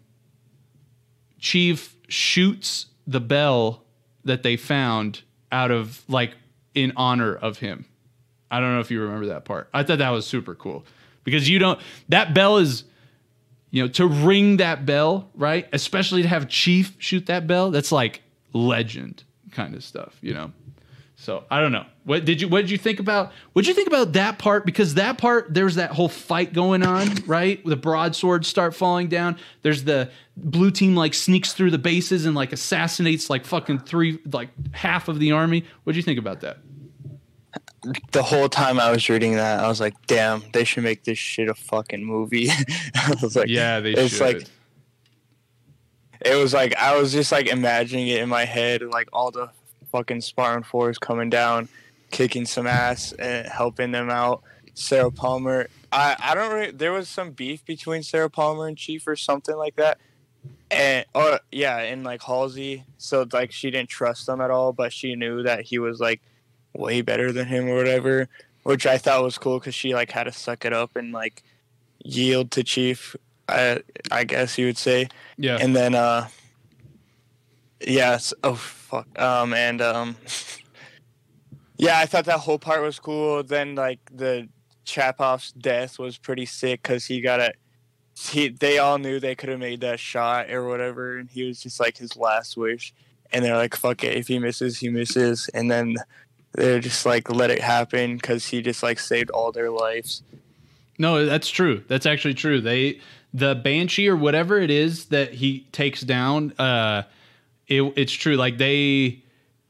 Chief shoots the bell that they found out of like in honor of him. I don't know if you remember that part. I thought that was super cool because you don't that bell is you know to ring that bell, right? Especially to have Chief shoot that bell, that's like legend kind of stuff, you know. So I don't know. What did you what did you think about what did you think about that part? Because that part there's that whole fight going on, right? The broadswords start falling down. There's the blue team like sneaks through the bases and like assassinates like fucking three like half of the army. What did you think about that? The whole time I was reading that, I was like, "Damn, they should make this shit a fucking movie." I was like, Yeah, they it's should. like it was like I was just like imagining it in my head, like all the fucking Spartan force coming down, kicking some ass and helping them out. Sarah Palmer, I I don't really. There was some beef between Sarah Palmer and Chief or something like that, and or yeah, and like Halsey. So like she didn't trust him at all, but she knew that he was like way better than him or whatever, which I thought was cool because she like had to suck it up and like yield to Chief. I I guess you would say Yeah. and then uh yes oh fuck um and um yeah i thought that whole part was cool then like the chapoff's death was pretty sick because he got a he they all knew they could have made that shot or whatever and he was just like his last wish and they're like fuck it if he misses he misses and then they're just like let it happen because he just like saved all their lives No, that's true. That's actually true. They the banshee or whatever it is that he takes down. Uh, it, it's true. Like they,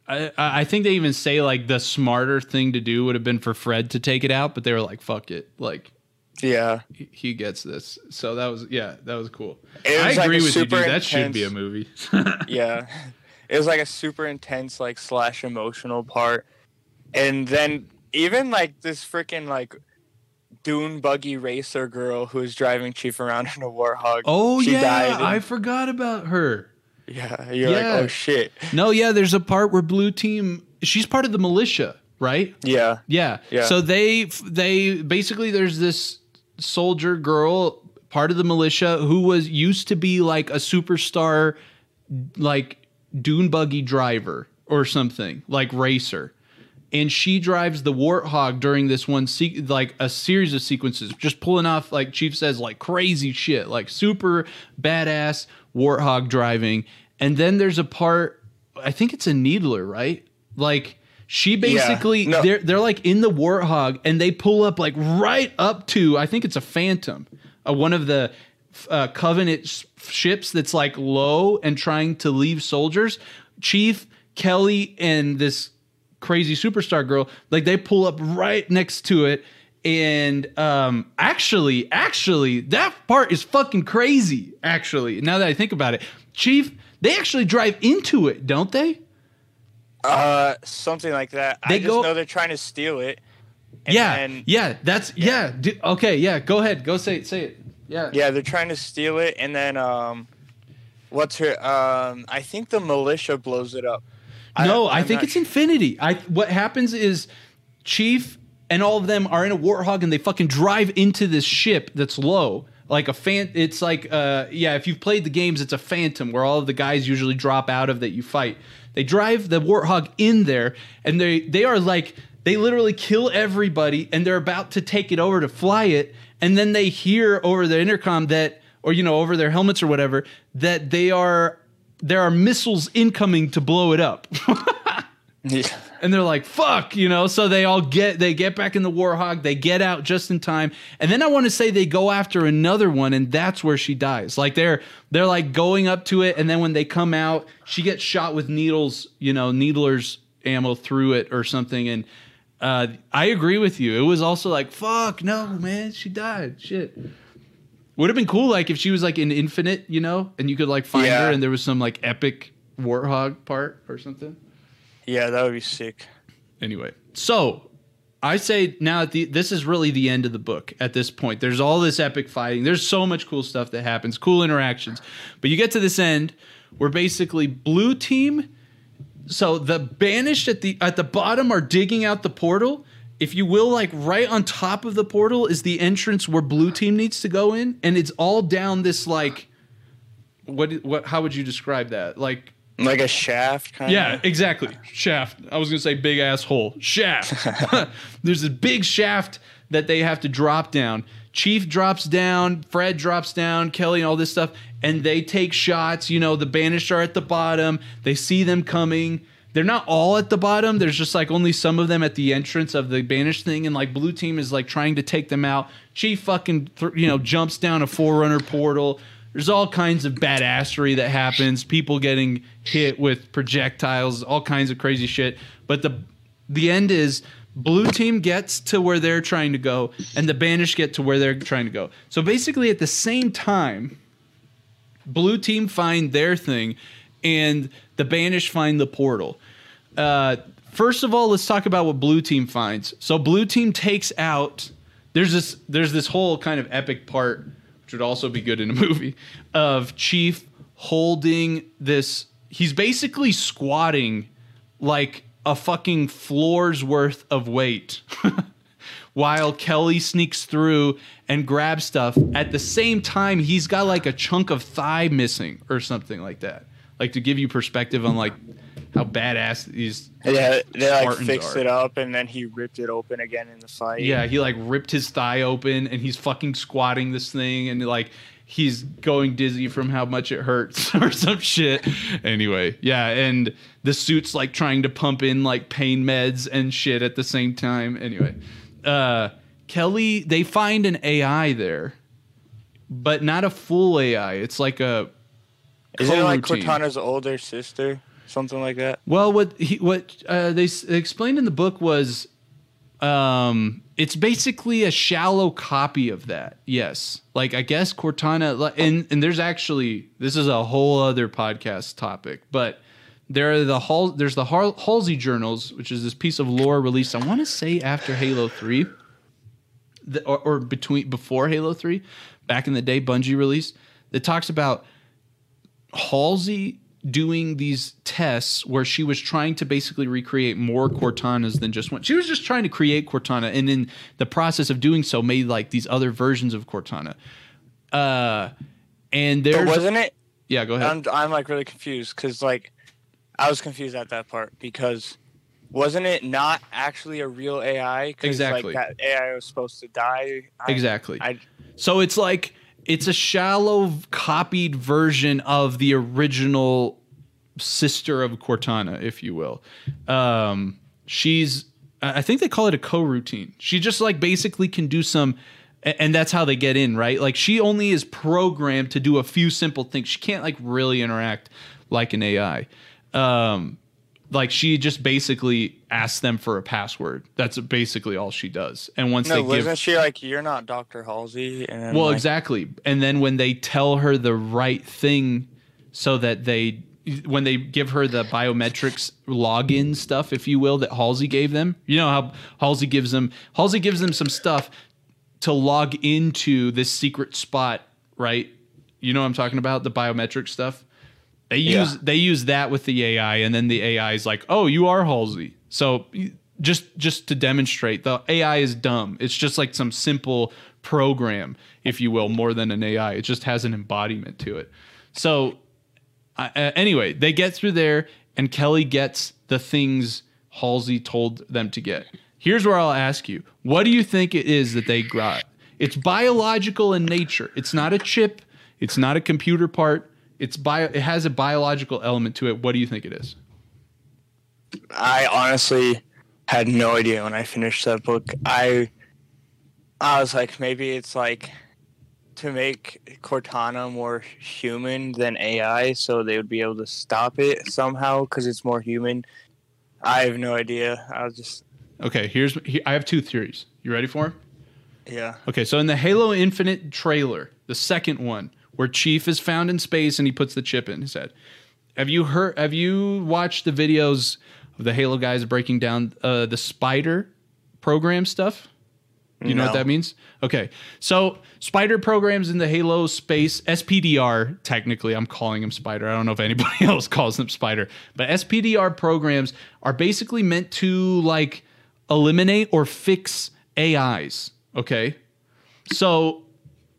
I, I think they even say like the smarter thing to do would have been for Fred to take it out, but they were like, "Fuck it," like yeah he, he gets this. So that was yeah, that was cool. It I was, like, agree with you, dude. That should be a movie. yeah it was like a super intense like slash emotional part and then even like this freaking like dune buggy racer girl who was driving chief around in a warthog oh she yeah, I forgot about her. Yeah you're Yeah. like oh shit No, yeah, there's a part where Blue Team. She's part of the militia, right? yeah Yeah. Yeah. So they they basically there's this soldier girl, part of the militia, who was used to be like a superstar, like dune buggy driver or something, like racer. And she drives the warthog during this one se- like a series of sequences, just pulling off like Chief says, like crazy shit, like super badass warthog driving. And then there's a part, I think it's a needler, right? Like she basically No. they're they're like in the warthog and they pull up like right up to I think it's a phantom, uh, one of the uh, covenant s- ships that's like low and trying to leave soldiers. Chief Kelly and this crazy superstar girl like they pull up right next to it and um actually actually that part is fucking crazy actually now that i think about it chief they actually drive into it don't they uh something like that They i just go- know they're trying to steal it and yeah then- yeah that's yeah, d- okay yeah go ahead go say it say it yeah yeah they're trying to steal it and then um what's her um i think the militia blows it up No, I, I'm think it's sure. Infinity. I what happens is Chief and all of them are in a warthog and they fucking drive into this ship that's low. Like a fan it's like uh yeah, if you've played the games, it's a phantom where all of the guys usually drop out of that you fight. They drive the warthog in there and they they are like they literally kill everybody and they're about to take it over to fly it and then they hear over the intercom that or you know over their helmets or whatever that they are there are missiles incoming to blow it up. yeah. And they're like fuck you know? So they all get they get back in the warthog they get out just in time. And then i want to say they go after another one and that's where she dies. Like they're they're like going up to it and then when they come out she gets shot with needles you know needlers ammo through it or something. And uh, i agree with you. It was also like fuck no man she died. Shit. Would have been cool like if she was like in infinite you know and you could like find Yeah. her and there was some like epic warthog part or something yeah that would be sick. Anyway so i say now the this is really the end of the book at this point. There's all this epic fighting. There's so much cool stuff that happens cool interactions. But you get to this end where basically blue team so the banished at the at the bottom are digging out the portal. If you will, like right on top of the portal is the entrance where blue team needs to go in, and it's all down this like what what how would you describe that? Like Like a shaft kind yeah, of. exactly. Shaft. I was gonna say big asshole. Shaft. There's a big shaft that they have to drop down. Chief drops down, Fred drops down, Kelly and all this stuff, and they take shots. You know, the banished are at the bottom. They see them coming. They're not all at the bottom. There's just like only some of them at the entrance of the banished thing, and like blue team is like trying to take them out. Chief fucking th- you know jumps down a forerunner portal. There's all kinds of badassery that happens. People getting hit with projectiles, all kinds of crazy shit. But the the end is blue team gets to where they're trying to go, and the banished get to where they're trying to go. So basically, at the same time, blue team find their thing, and the banished find the portal. Uh, first of all, let's talk about what blue team finds. So blue team takes out. There's this. There's this whole kind of epic part, would also be good in a movie, of Chief holding this. He's basically squatting like a fucking floor's worth of weight. While Kelly sneaks through and grabs stuff, at the same time he's got like a chunk of thigh missing or something like that. Like to give you perspective on like how badass these Yeah, they like Spartans fixed are. it up and then he ripped it open again in the fight. Yeah, he like ripped his thigh open and he's fucking squatting this thing and like he's going dizzy from how much it hurts or some shit. Anyway, yeah, and the suit's like trying to pump in like pain meds and shit at the same time. Anyway, uh Kelly, they find an AI there, but not a full AI. It's like a Isn't it like coroutine. Cortana's older sister? Something like that? Well, what he what uh, they s- explained in the book was, um, it's basically a shallow copy of that. Yes, like I guess Cortana, and and there's actually this is a whole other podcast topic, but there are the Hal, there's the Hal, Halsey journals, which is this piece of lore released. I want to say after Halo Three, the, or, or between before Halo Three, back in the day, Bungie released that talks about Halsey doing these tests where she was trying to basically recreate more Cortanas than just one. She was just trying to create Cortana, and in the process of doing so, made like these other versions of Cortana. Uh, and there wasn't it? yeah, go ahead. I'm I'm like really confused because like I was confused at that part because wasn't it not actually a real AI? Exactly. Like that AI was supposed to die. I, exactly. I So it's like it's a shallow copied version of the original sister of Cortana, if you will. Um, she's I think they call it a co-routine. She just like basically can do some and that's how they get in, right? Like she only is programmed to do a few simple things. She can't like really interact like an AI. Um, like she just basically asks them for a password. That's basically all she does. And once no, they give she like you're not Doctor Halsey? And well, like, exactly. And then when they tell her the right thing so that they when they give her the biometrics login stuff, if you will, that Halsey gave them. You know how Halsey gives them Halsey gives them some stuff to log into this secret spot, right? You know what I'm talking about? The biometric stuff. They use Yeah. they use that with the AI, and then the AI is like, "Oh, you are Halsey." So just just to demonstrate, the AI is dumb. It's just like some simple program, if you will, more than an AI. It just has an embodiment to it. So uh, anyway, they get through there, and Kelly gets the things Halsey told them to get. Here's where I'll ask you: What do you think it is that they got? It's biological in nature. It's not a chip. It's not a computer part. It's bio. It has a biological element to it. What do you think it is? I honestly had no idea when I finished that book. I I was like, maybe it's like to make Cortana more human than AI, so they would be able to stop it somehow because it's more human. I have no idea. I was just Okay, here's. I have two theories. You ready for them? yeah. Okay, so in the Halo Infinite trailer, the second one, where Chief is found in space and he puts the chip in his head. Have you heard? Have you watched the videos of the Halo guys breaking down uh, the Spider program stuff? You know what that means? Okay, so Spider programs in the Halo space SPDR. Technically, I'm calling them Spider. I don't know if anybody else calls them Spider, but SPDR programs are basically meant to like eliminate or fix AIs. Okay. So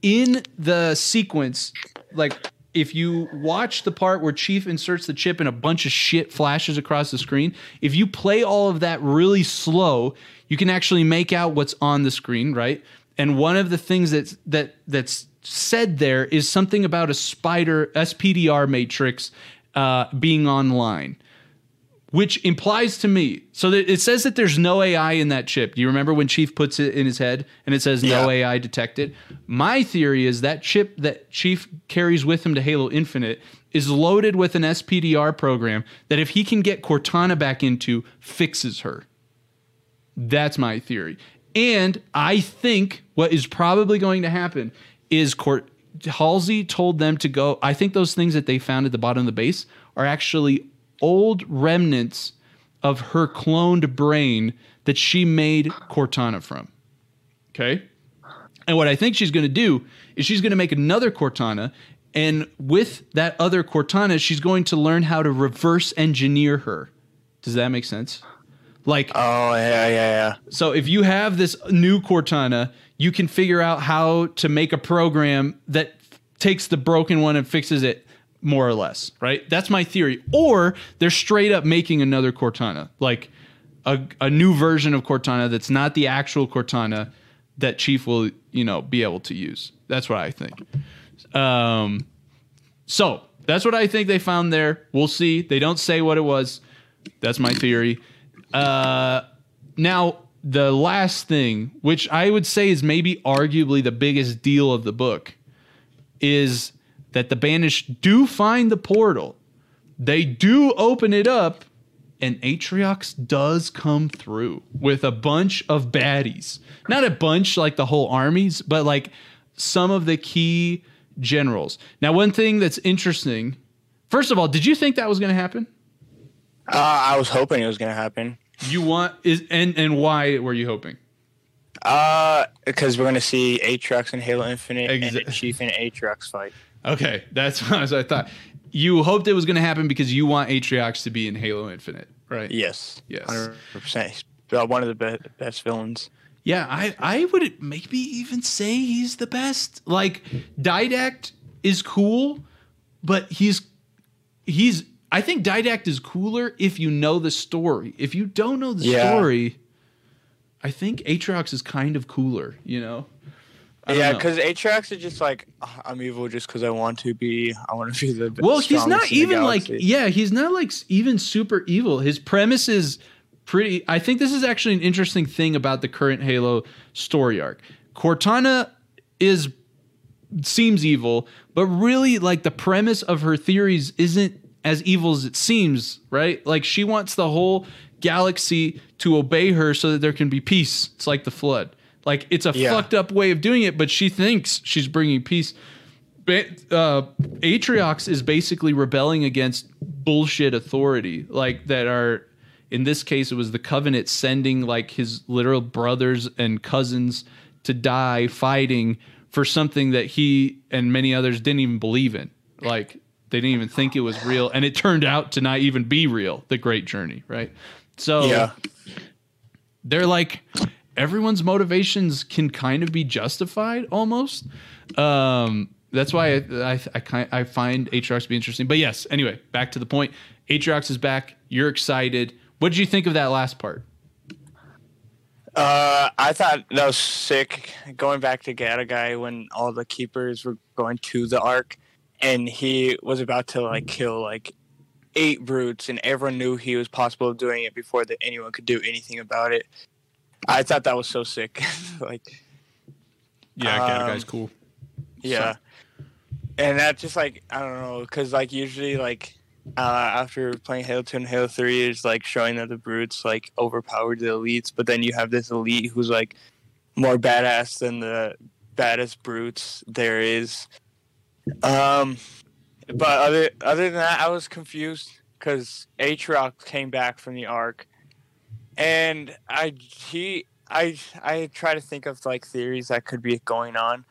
in the sequence, like if you watch the part where Chief inserts the chip and a bunch of shit flashes across the screen, if you play all of that really slow, you can actually make out what's on the screen, right? And one of the things that's that that's said there is something about a spider SPDR matrix uh, being online which implies to me so that it says that there's no AI in that chip. Do you remember when Chief puts it in his head and it says no Yeah. AI detected? My theory is that chip that Chief carries with him to Halo Infinite is loaded with an SPDR program that if he can get Cortana back into fixes her. That's my theory. And I think what is probably going to happen is Cort- Halsey told them to go. I think those things that they found at the bottom of the base are actually old remnants of her cloned brain that she made Cortana from. Okay? And what I think she's going to do is she's going to make another Cortana. And with that other Cortana, she's going to learn how to reverse engineer her. Does that make sense? Like, Oh yeah, yeah, yeah. so if you have this new Cortana, you can figure out how to make a program that f- takes the broken one and fixes it more or less, right? That's my theory. Or they're straight up making another Cortana, like a, a new version of Cortana that's not the actual Cortana that Chief will, you know, be able to use. That's what I think. Um, so that's what I think they found there. We'll see. They don't say what it was. That's my theory. Uh, now, the last thing, which I would say is maybe arguably the biggest deal of the book, is that the Banished do find the portal. They do open it up, and Atriox does come through with a bunch of baddies. Not a bunch like the whole armies, but like some of the key generals. Now, one thing that's interesting. First of all, did you think that was going to happen? Uh, I was hoping it was gonna happen. You want is and and why were you hoping? Uh, because we're gonna see Atriox and Halo Infinite and Exa- a Chief and Atriox fight. Okay, that's what I thought. You hoped it was going to happen because you want Atriox to be in Halo Infinite, right? Yes. Yes. Hundred percent. Uh, one of the be- best villains. Yeah, I I would maybe even say he's the best. Like Didact is cool, but he's he's I think Didact is cooler if you know the story. If you don't know the Yeah. story, I think Atriox is kind of cooler, you know. Yeah, because Atriox is just like "Ah, I'm evil just because I want to be. I want to be the. Well, he's not even like yeah, he's not like even super evil. His premise is pretty. I think this is actually an interesting thing about the current Halo story arc. Cortana is seems evil, but really like the premise of her theories isn't as evil as it seems, right? Like she wants the whole galaxy to obey her so that there can be peace. It's like the flood. Like it's a Yeah. fucked up way of doing it, but she thinks she's bringing peace. Uh, Atriox is basically rebelling against bullshit authority, like that are. In this case, it was the Covenant sending like his literal brothers and cousins to die fighting for something that he and many others didn't even believe in. Like they didn't even think it was real, and it turned out to not even be real. The Great Journey, right? So Yeah. they're like everyone's motivations can kind of be justified almost. Um, that's why I I, I, I find Atriox to be interesting. But yes, anyway, back to the point. Atriox is back. You're excited. What did you think of that last part? Uh, I thought that was sick. Going back to Gatagai when all the keepers were going to the Ark, and he was about to like kill like eight brutes, and everyone knew he was possible of doing it before that anyone could do anything about it. I thought that was so sick. like, Yeah, Um, guy's cool. yeah, and that just like I don't know, because like usually like uh, after playing Halo 2 and Halo 3 is like showing that the brutes like overpowered the elites, but then you have this elite who's like more badass than the baddest brutes there is. Um, but other other than that, I was confused because Atrox came back from the Ark, and I he I I try to think of like theories that could be going on.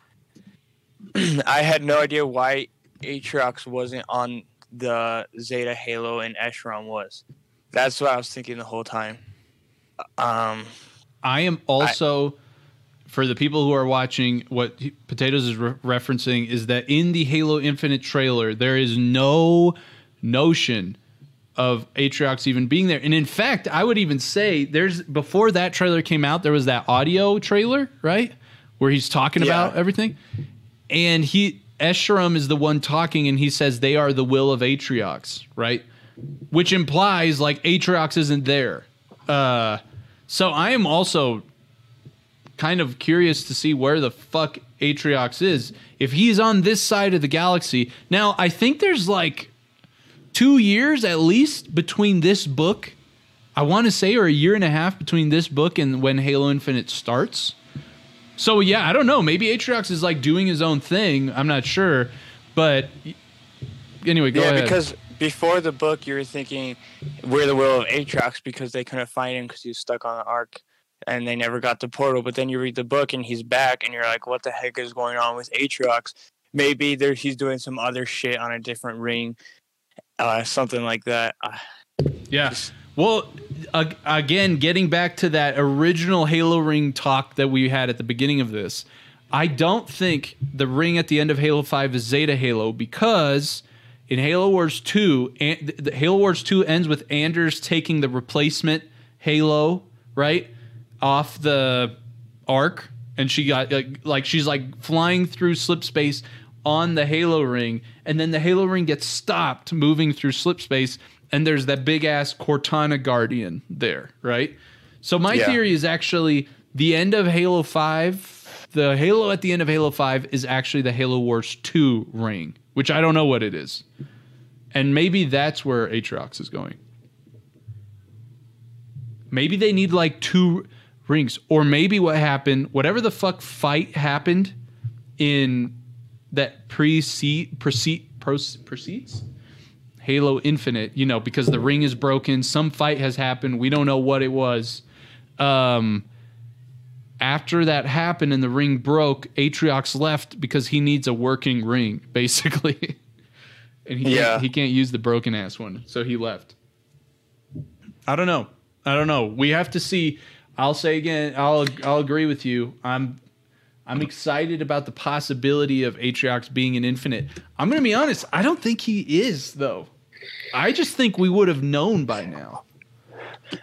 I had no idea why Atrox wasn't on the Zeta Halo and Escharum was. That's what I was thinking the whole time. Um, I am also for the people who are watching what potatoes is re- referencing is that in the Halo Infinite trailer there is no notion of Atriox even being there. And in fact, I would even say there's before that trailer came out, there was that audio trailer, right? Where he's talking Yeah. about everything. And he Escharum is the one talking and he says they are the will of Atriox, right? Which implies like Atriox isn't there. Uh so I am also kind of curious to see where the fuck Atriox is. If he's on this side of the galaxy. Now, I think there's like two years at least between this book, I want to say, or a year and a half between this book and when Halo Infinite starts. So yeah, I don't know. Maybe Atriox is like doing his own thing. I'm not sure, but anyway, go yeah, ahead. because before the book, you were thinking we're the will of Atrox because they couldn't find him because he was stuck on the ark, and they never got the portal. But then you read the book and he's back, and you're like, what the heck is going on with Atrox? Maybe there he's doing some other shit on a different ring, uh, something like that. Yes. Yeah. Well, again, getting back to that original Halo ring talk that we had at the beginning of this, I don't think the ring at the end of Halo 5 is Zeta Halo because in Halo Wars 2, and Halo Wars 2 ends with Anders taking the replacement Halo, right? Off the Ark and she got like, like she's like flying through slip space on the Halo ring and then the Halo ring gets stopped moving through slip space and there's that big ass Cortana Guardian there, right? So my Yeah. theory is actually the end of Halo 5, the Halo at the end of Halo 5 is actually the Halo Wars 2 ring, which I don't know what it is. And maybe that's where Atriox is going. Maybe they need like two rings or maybe what happened, whatever the fuck fight happened in that precede precede proce- precedes Halo Infinite, you know, because the ring is broken, some fight has happened, we don't know what it was. Um after that happened and the ring broke, Atriox left because he needs a working ring, basically. and he Yeah. can't, he can't use the broken ass one, so he left. I don't know. I don't know. We have to see. I'll say again. I'll I'll agree with you. I'm I'm excited about the possibility of Atriox being an infinite. I'm gonna be honest. I don't think he is though. I just think we would have known by now.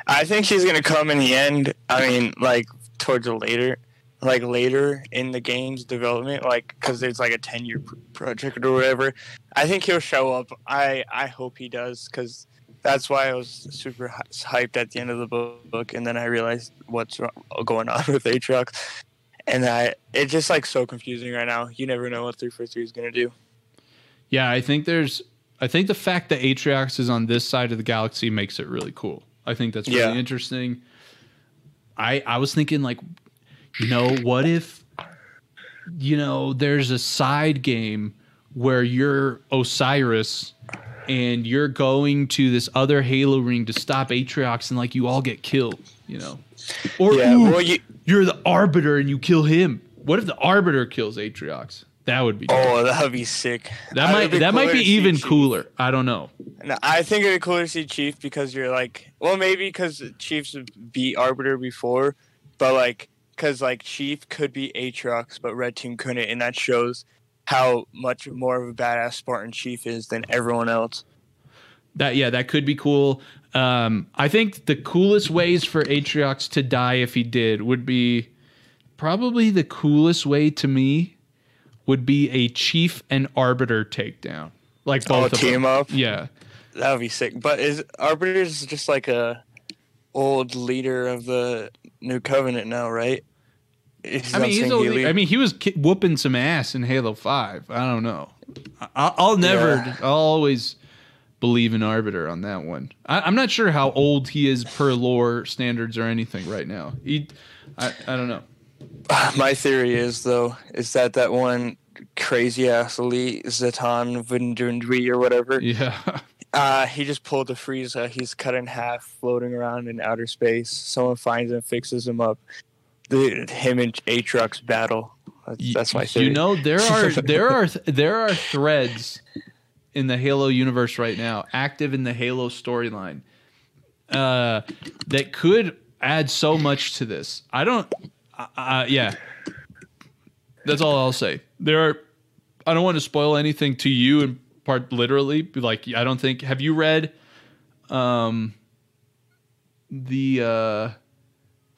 I think he's gonna come in the end. I mean, like towards the later, like later in the game's development, like because there's like a ten year pr- project or whatever. I think he'll show up. I I hope he does because that's why I was super hyped at the end of the book, and then I realized what's going on with Atrox, and I it's just like so confusing right now. You never know what three four three is gonna do. Yeah, I think there's. I think the fact that Atriox is on this side of the galaxy makes it really cool. I think that's really Yeah. interesting. I I was thinking like, you know, what if, you know, there's a side game where you're Osiris and you're going to this other Halo ring to stop Atriox and like you all get killed, you know, or Yeah, ooh, well, you you're the Arbiter and you kill him. What if the Arbiter kills Atriox? That would be. Oh, dope. oh that would be sick. That might that might be even Chief. cooler. I don't know. No, I think it'd be cooler to see Chief because you're like, well, maybe because Chiefs beat Arbiter before, but like, because like Chief could be Atrox, but Red Team couldn't, and that shows how much more of a badass Spartan Chief is than everyone else. That yeah, that could be cool. Um, I think the coolest ways for Atriox to die if he did would be probably the coolest way to me would be a chief and arbiter takedown. Like both Oh, of team them. up? Yeah. That would be sick. But is Arbiter's just like a old leader of the New Covenant now, right? He's I mean, he's he I mean, he was ki- whooping some ass in Halo Five. I don't know. I, I'll never. Yeah. I'll always believe in Arbiter on that one. I, I'm not sure how old he is per lore standards or anything right now. He, I, I don't know. My theory is though is that that one crazy ass elite Zatan Vindundri or whatever. Yeah. Uh, he just pulled the Frieza. He's cut in half, floating around in outer space. Someone finds him, fixes him up. The him and Atrox battle. That's, my theory. You know, there are there are there are threads in the Halo universe right now, active in the Halo storyline, uh, that could add so much to this. I don't. Uh, uh, yeah, that's all I'll say. There are. I don't want to spoil anything to you in part literally. Like I don't think. Have you read, um, the uh,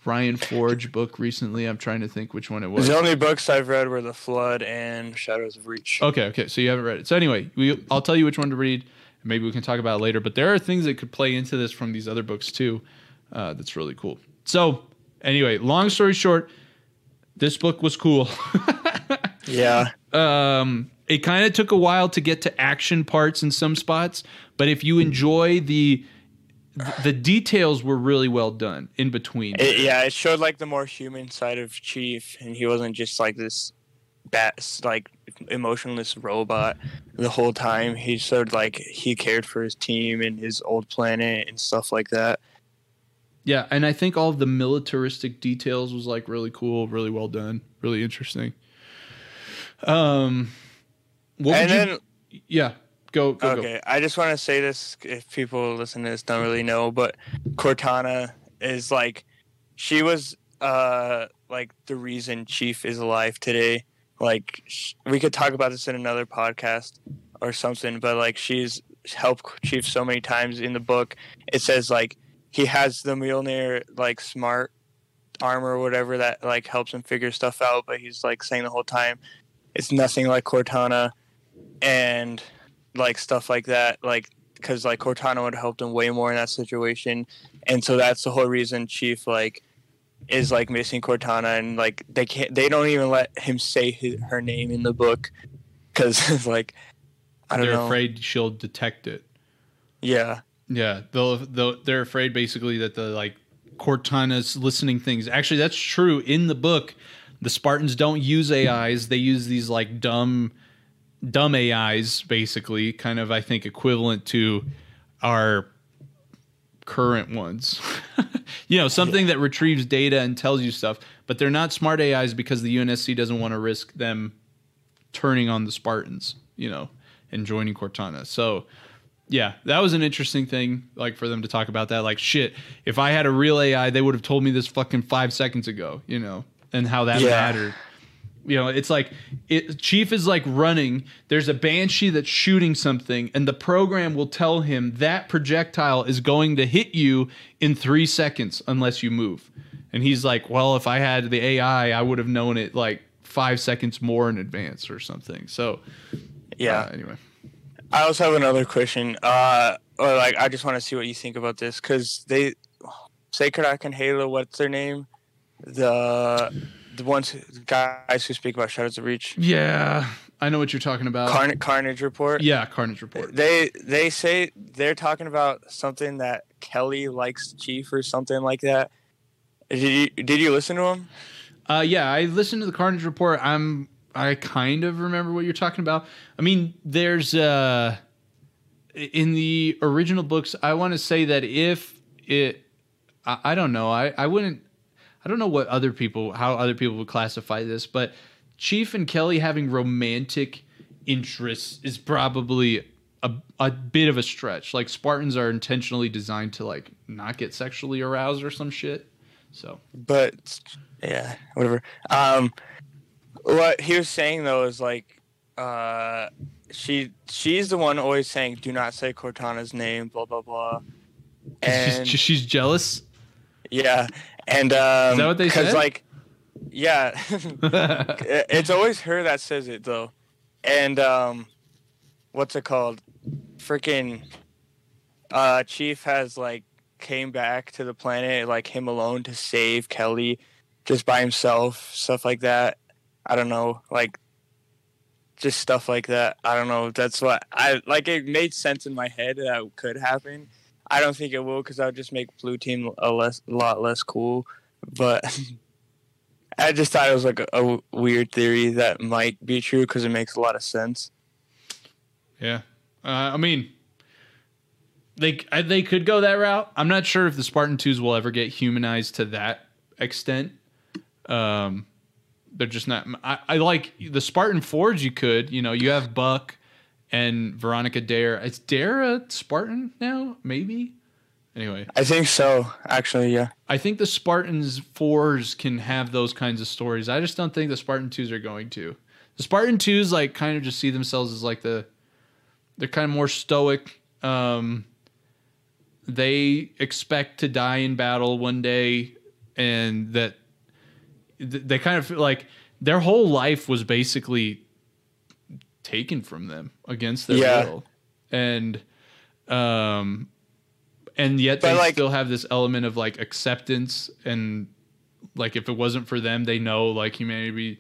Ryan Forge book recently? I'm trying to think which one it was. The only books I've read were The Flood and Shadows of Reach. Okay, okay. So you haven't read it. So anyway, we, I'll tell you which one to read. Maybe we can talk about it later. But there are things that could play into this from these other books too. Uh, that's really cool. So anyway, long story short, this book was cool. yeah. Um, it kind of took a while to get to action parts in some spots, but if you enjoy the the details were really well done in between. It, yeah, it showed like the more human side of Chief, and he wasn't just like this bat like emotionless robot the whole time. He showed like he cared for his team and his old planet and stuff like that. Yeah, and I think all the militaristic details was like really cool, really well done, really interesting. Um, what and then you, yeah, go go okay, I just want to say this if people listen to this don't really know, but Cortana is like she was uh like the reason Chief is alive today. Like sh- we could talk about this in another podcast or something, but like she's helped Chief so many times in the book. It says like he has the Mjolnir like smart armor or whatever that like helps him figure stuff out, but he's like saying the whole time it's nothing like Cortana and like stuff like that like because like Cortana would have helped him way more in that situation and so that's the whole reason Chief like is like missing Cortana and like they can't they don't even let him say his, her name in the book because like I don't know. they're know afraid she'll detect it. yeah Yeah, they'll, they'll they're afraid basically that the like Cortana's listening things. Actually, that's true in the book. The Spartans don't use AIs; they use these like dumb, dumb AIs, basically, kind of I think equivalent to our current ones. you know, something that retrieves data and tells you stuff, but they're not smart AIs because the UNSC doesn't want to risk them turning on the Spartans. You know, and joining Cortana. So yeah, that was an interesting thing, like for them to talk about that. Like, shit, if I had a real AI, they would have told me this fucking five seconds ago, you know, and how that Yeah. mattered. You know, it's like it, Chief is like running. There's a banshee that's shooting something, and the program will tell him that projectile is going to hit you in three seconds unless you move. And he's like, "Well, if I had the AI, I would have known it like five seconds more in advance or something." So, yeah uh, anyway, I also have another question. Uh, or like, I just want to see what you think about this because they, Sacred Ark and Halo, what's their name? The the ones the guys who speak about Shadows of Reach, yeah, I know what you're talking about. Carnage, Carnage Report. Yeah, Carnage Report. They they say they're talking about something that Kelly likes Chief or something like that. Did you did you listen to him? Uh, yeah, I listened to the Carnage Report. I'm I kind of remember what you're talking about. I mean, there's uh in the original books. I want to say that if it, I, I don't know. I I wouldn't. I don't know what other people how other people would classify this, but Chief and Kelly having romantic interests is probably a, a bit of a stretch. Like Spartans are intentionally designed to like not get sexually aroused or some shit. So But yeah, whatever. Um, what he was saying though is like, uh, she she's the one always saying, "Do not say Cortana's name," blah blah blah. And she's, she's jealous. yeah, and um, Is that what they said? like, yeah, it's always her that says it though, and um, what's it called? Freaking, uh, Chief has like came back to the planet like him alone to save Kelly, just by himself, stuff like that. I don't know, like just stuff like that. I don't know. That's what I like. It made sense in my head that could happen. I don't think it will because would just make Blue Team a less, a lot less cool. But I just thought it was like a, a weird theory that might be true because it makes a lot of sense. Yeah, uh, I mean, they I- they could go that route. I'm not sure if the Spartan twos will ever get humanized to that extent. Um, they're just not. I, I like the Spartan fours. You could, you know, you have Buck and Veronica Dare. Is Dare a Spartan now? Maybe. Anyway, I think so. Actually, yeah. I think the Spartans fours can have those kinds of stories. I just don't think the Spartan twos are going to. The Spartan twos like kind of just see themselves as like the they're kind of more stoic. Um, they expect to die in battle one day, and that th- they kind of feel like their whole life was basically taken from them against their Yeah. will, and um, and yet But, they like- still have this element of like acceptance and like if it wasn't for them, they know like humanity would be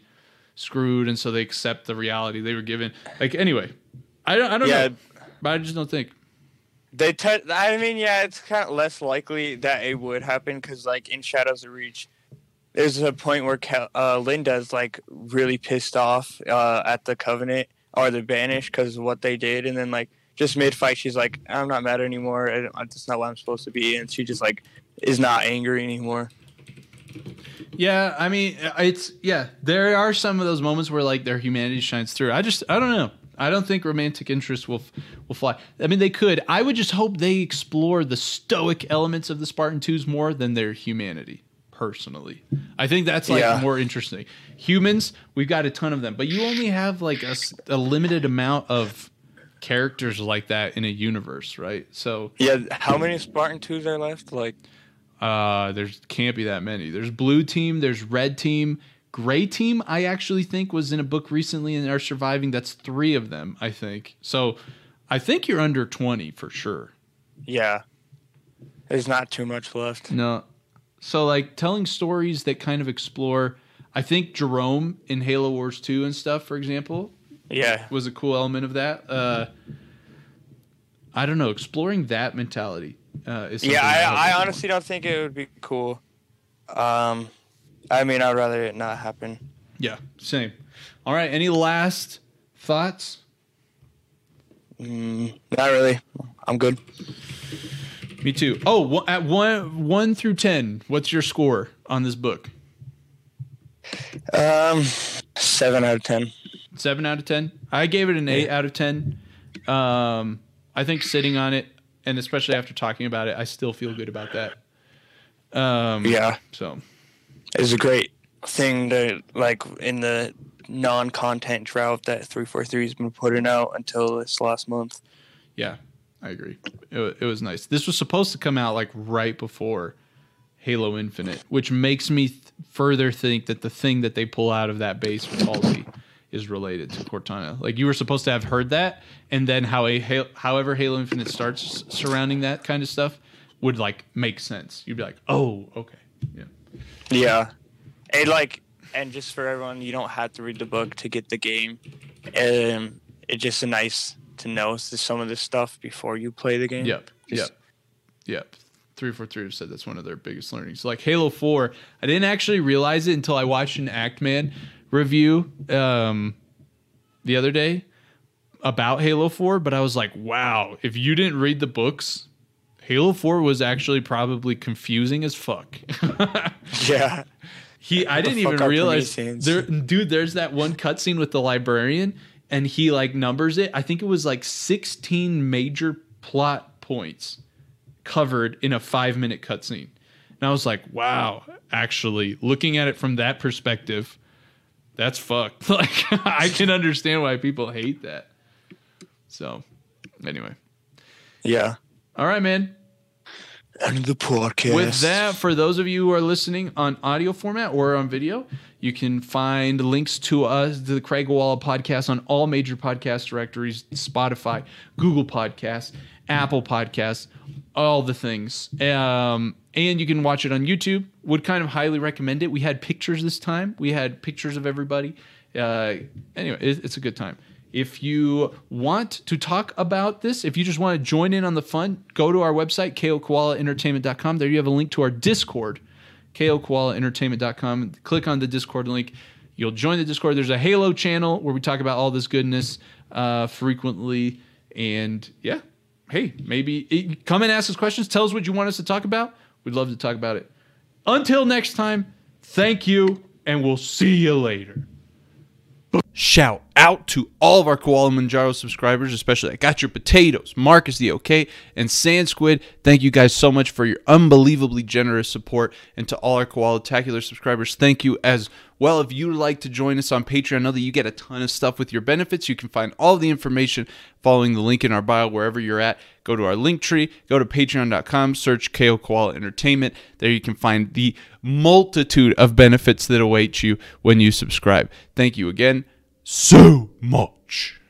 screwed, and so they accept the reality they were given. Like anyway, I don't, I don't Yeah. know, but I just don't think. They I mean, yeah, it's kind of less likely that it would happen because, like, in Shadows of Reach, there's a point where uh, Linda's like really pissed off uh, at the Covenant or the Banished because of what they did, and then like just mid fight, she's like, "I'm not mad anymore. That's not what I'm supposed to be," and she just like is not angry anymore. Yeah, I mean, uh, it's yeah. There are some of those moments where like their humanity shines through. I just I don't know. I don't think romantic interest will will fly. I mean, they could. I would just hope they explore the stoic elements of the Spartan twos more than their humanity. Personally, I think that's like Yeah. more interesting. Humans, we've got a ton of them, but you only have like a limited amount of characters like that in a universe, right? So Yeah, how many Spartan twos are left? Like, uh, there's can't be that many. There's blue team, there's red team, gray team. I actually think was in a book recently and are surviving. That's three of them, I think. So, I think you're under twenty for sure. yeah, there's not too much left. No, so like telling stories that kind of explore. I think Jerome in Halo Wars two and stuff, for example, Yeah, was a cool element of that. Uh, I don't know, exploring that mentality. Uh, is yeah. I I, I honestly don't think it would be cool. Um, I mean, I'd rather it not happen. Yeah, same. All right. Any last thoughts? Mm, not really. I'm good. Me too. Oh, at one one through ten, what's your score on this book? Um, seven out of ten. Seven out of ten. I gave it an eight out of ten. Um, I think sitting on it, and especially after talking about it, I still feel good about that. Um, Yeah, So it's a great thing to like in the non-content drought that three four three has been putting out until this last month. yeah, I agree. It, it was nice. This was supposed to come out like right before Halo Infinite, which makes me th- further think that the thing that they pull out of that base with Halsey is related to Cortana. Like you were supposed to have heard that, and then how a however Halo Infinite starts surrounding that kind of stuff would like make sense. You'd be like, oh, okay, yeah, Yeah, it like and just for everyone, you don't have to read the book to get the game. Um, it's just a nice to know some of this stuff before you play the game. yep, Just- yep, yep. Three four three said that's one of their biggest learnings. Like Halo Four, I didn't actually realize it until I watched an Actman review um, the other day about Halo Four. But I was like, wow, if you didn't read the books, Halo Four was actually probably confusing as fuck. Yeah. He, I didn't even realize there, dude. There's that one cutscene with the librarian, and he like numbers it. I think it was like 16 major plot points covered in a five minute cutscene, and I was like, wow. Actually, looking at it from that perspective, that's fucked. Like, I can understand why people hate that. So, anyway, Yeah. all right, man. And the podcast. With that, for those of you who are listening on audio format or on video, you can find links to us, to the Craig Walla podcast, on all major podcast directories Spotify, Google Podcasts, Apple Podcasts, all the things. Um, and you can watch it on YouTube. Would kind of highly recommend it. We had pictures this time, we had pictures of everybody. Uh, anyway, it, it's a good time. If you want to talk about this, if you just want to join in on the fun, go to our website, kokoalaentertainment.com. There you have a link to our Discord, kokoalaentertainment.com. Click on the Discord link. You'll join the Discord. There's a Halo channel where we talk about all this goodness uh, frequently. And yeah, hey, maybe eh, come and ask us questions. Tell us what you want us to talk about. We'd love to talk about it. Until next time, thank you, and we'll see you later. Shout out to all of our Koala Manjaro subscribers, especially I Got Your Potatoes, Marcus the OK, and Sand Squid. Thank you guys so much for your unbelievably generous support. And to all our Koala Tacular subscribers, thank you as well. If you'd like to join us on Patreon, I know that you get a ton of stuff with your benefits. You can find all the information following the link in our bio wherever you're at. Go to our link tree, go to patreon.com, search KO Koala Entertainment. There you can find the multitude of benefits that await you when you subscribe. Thank you again so much.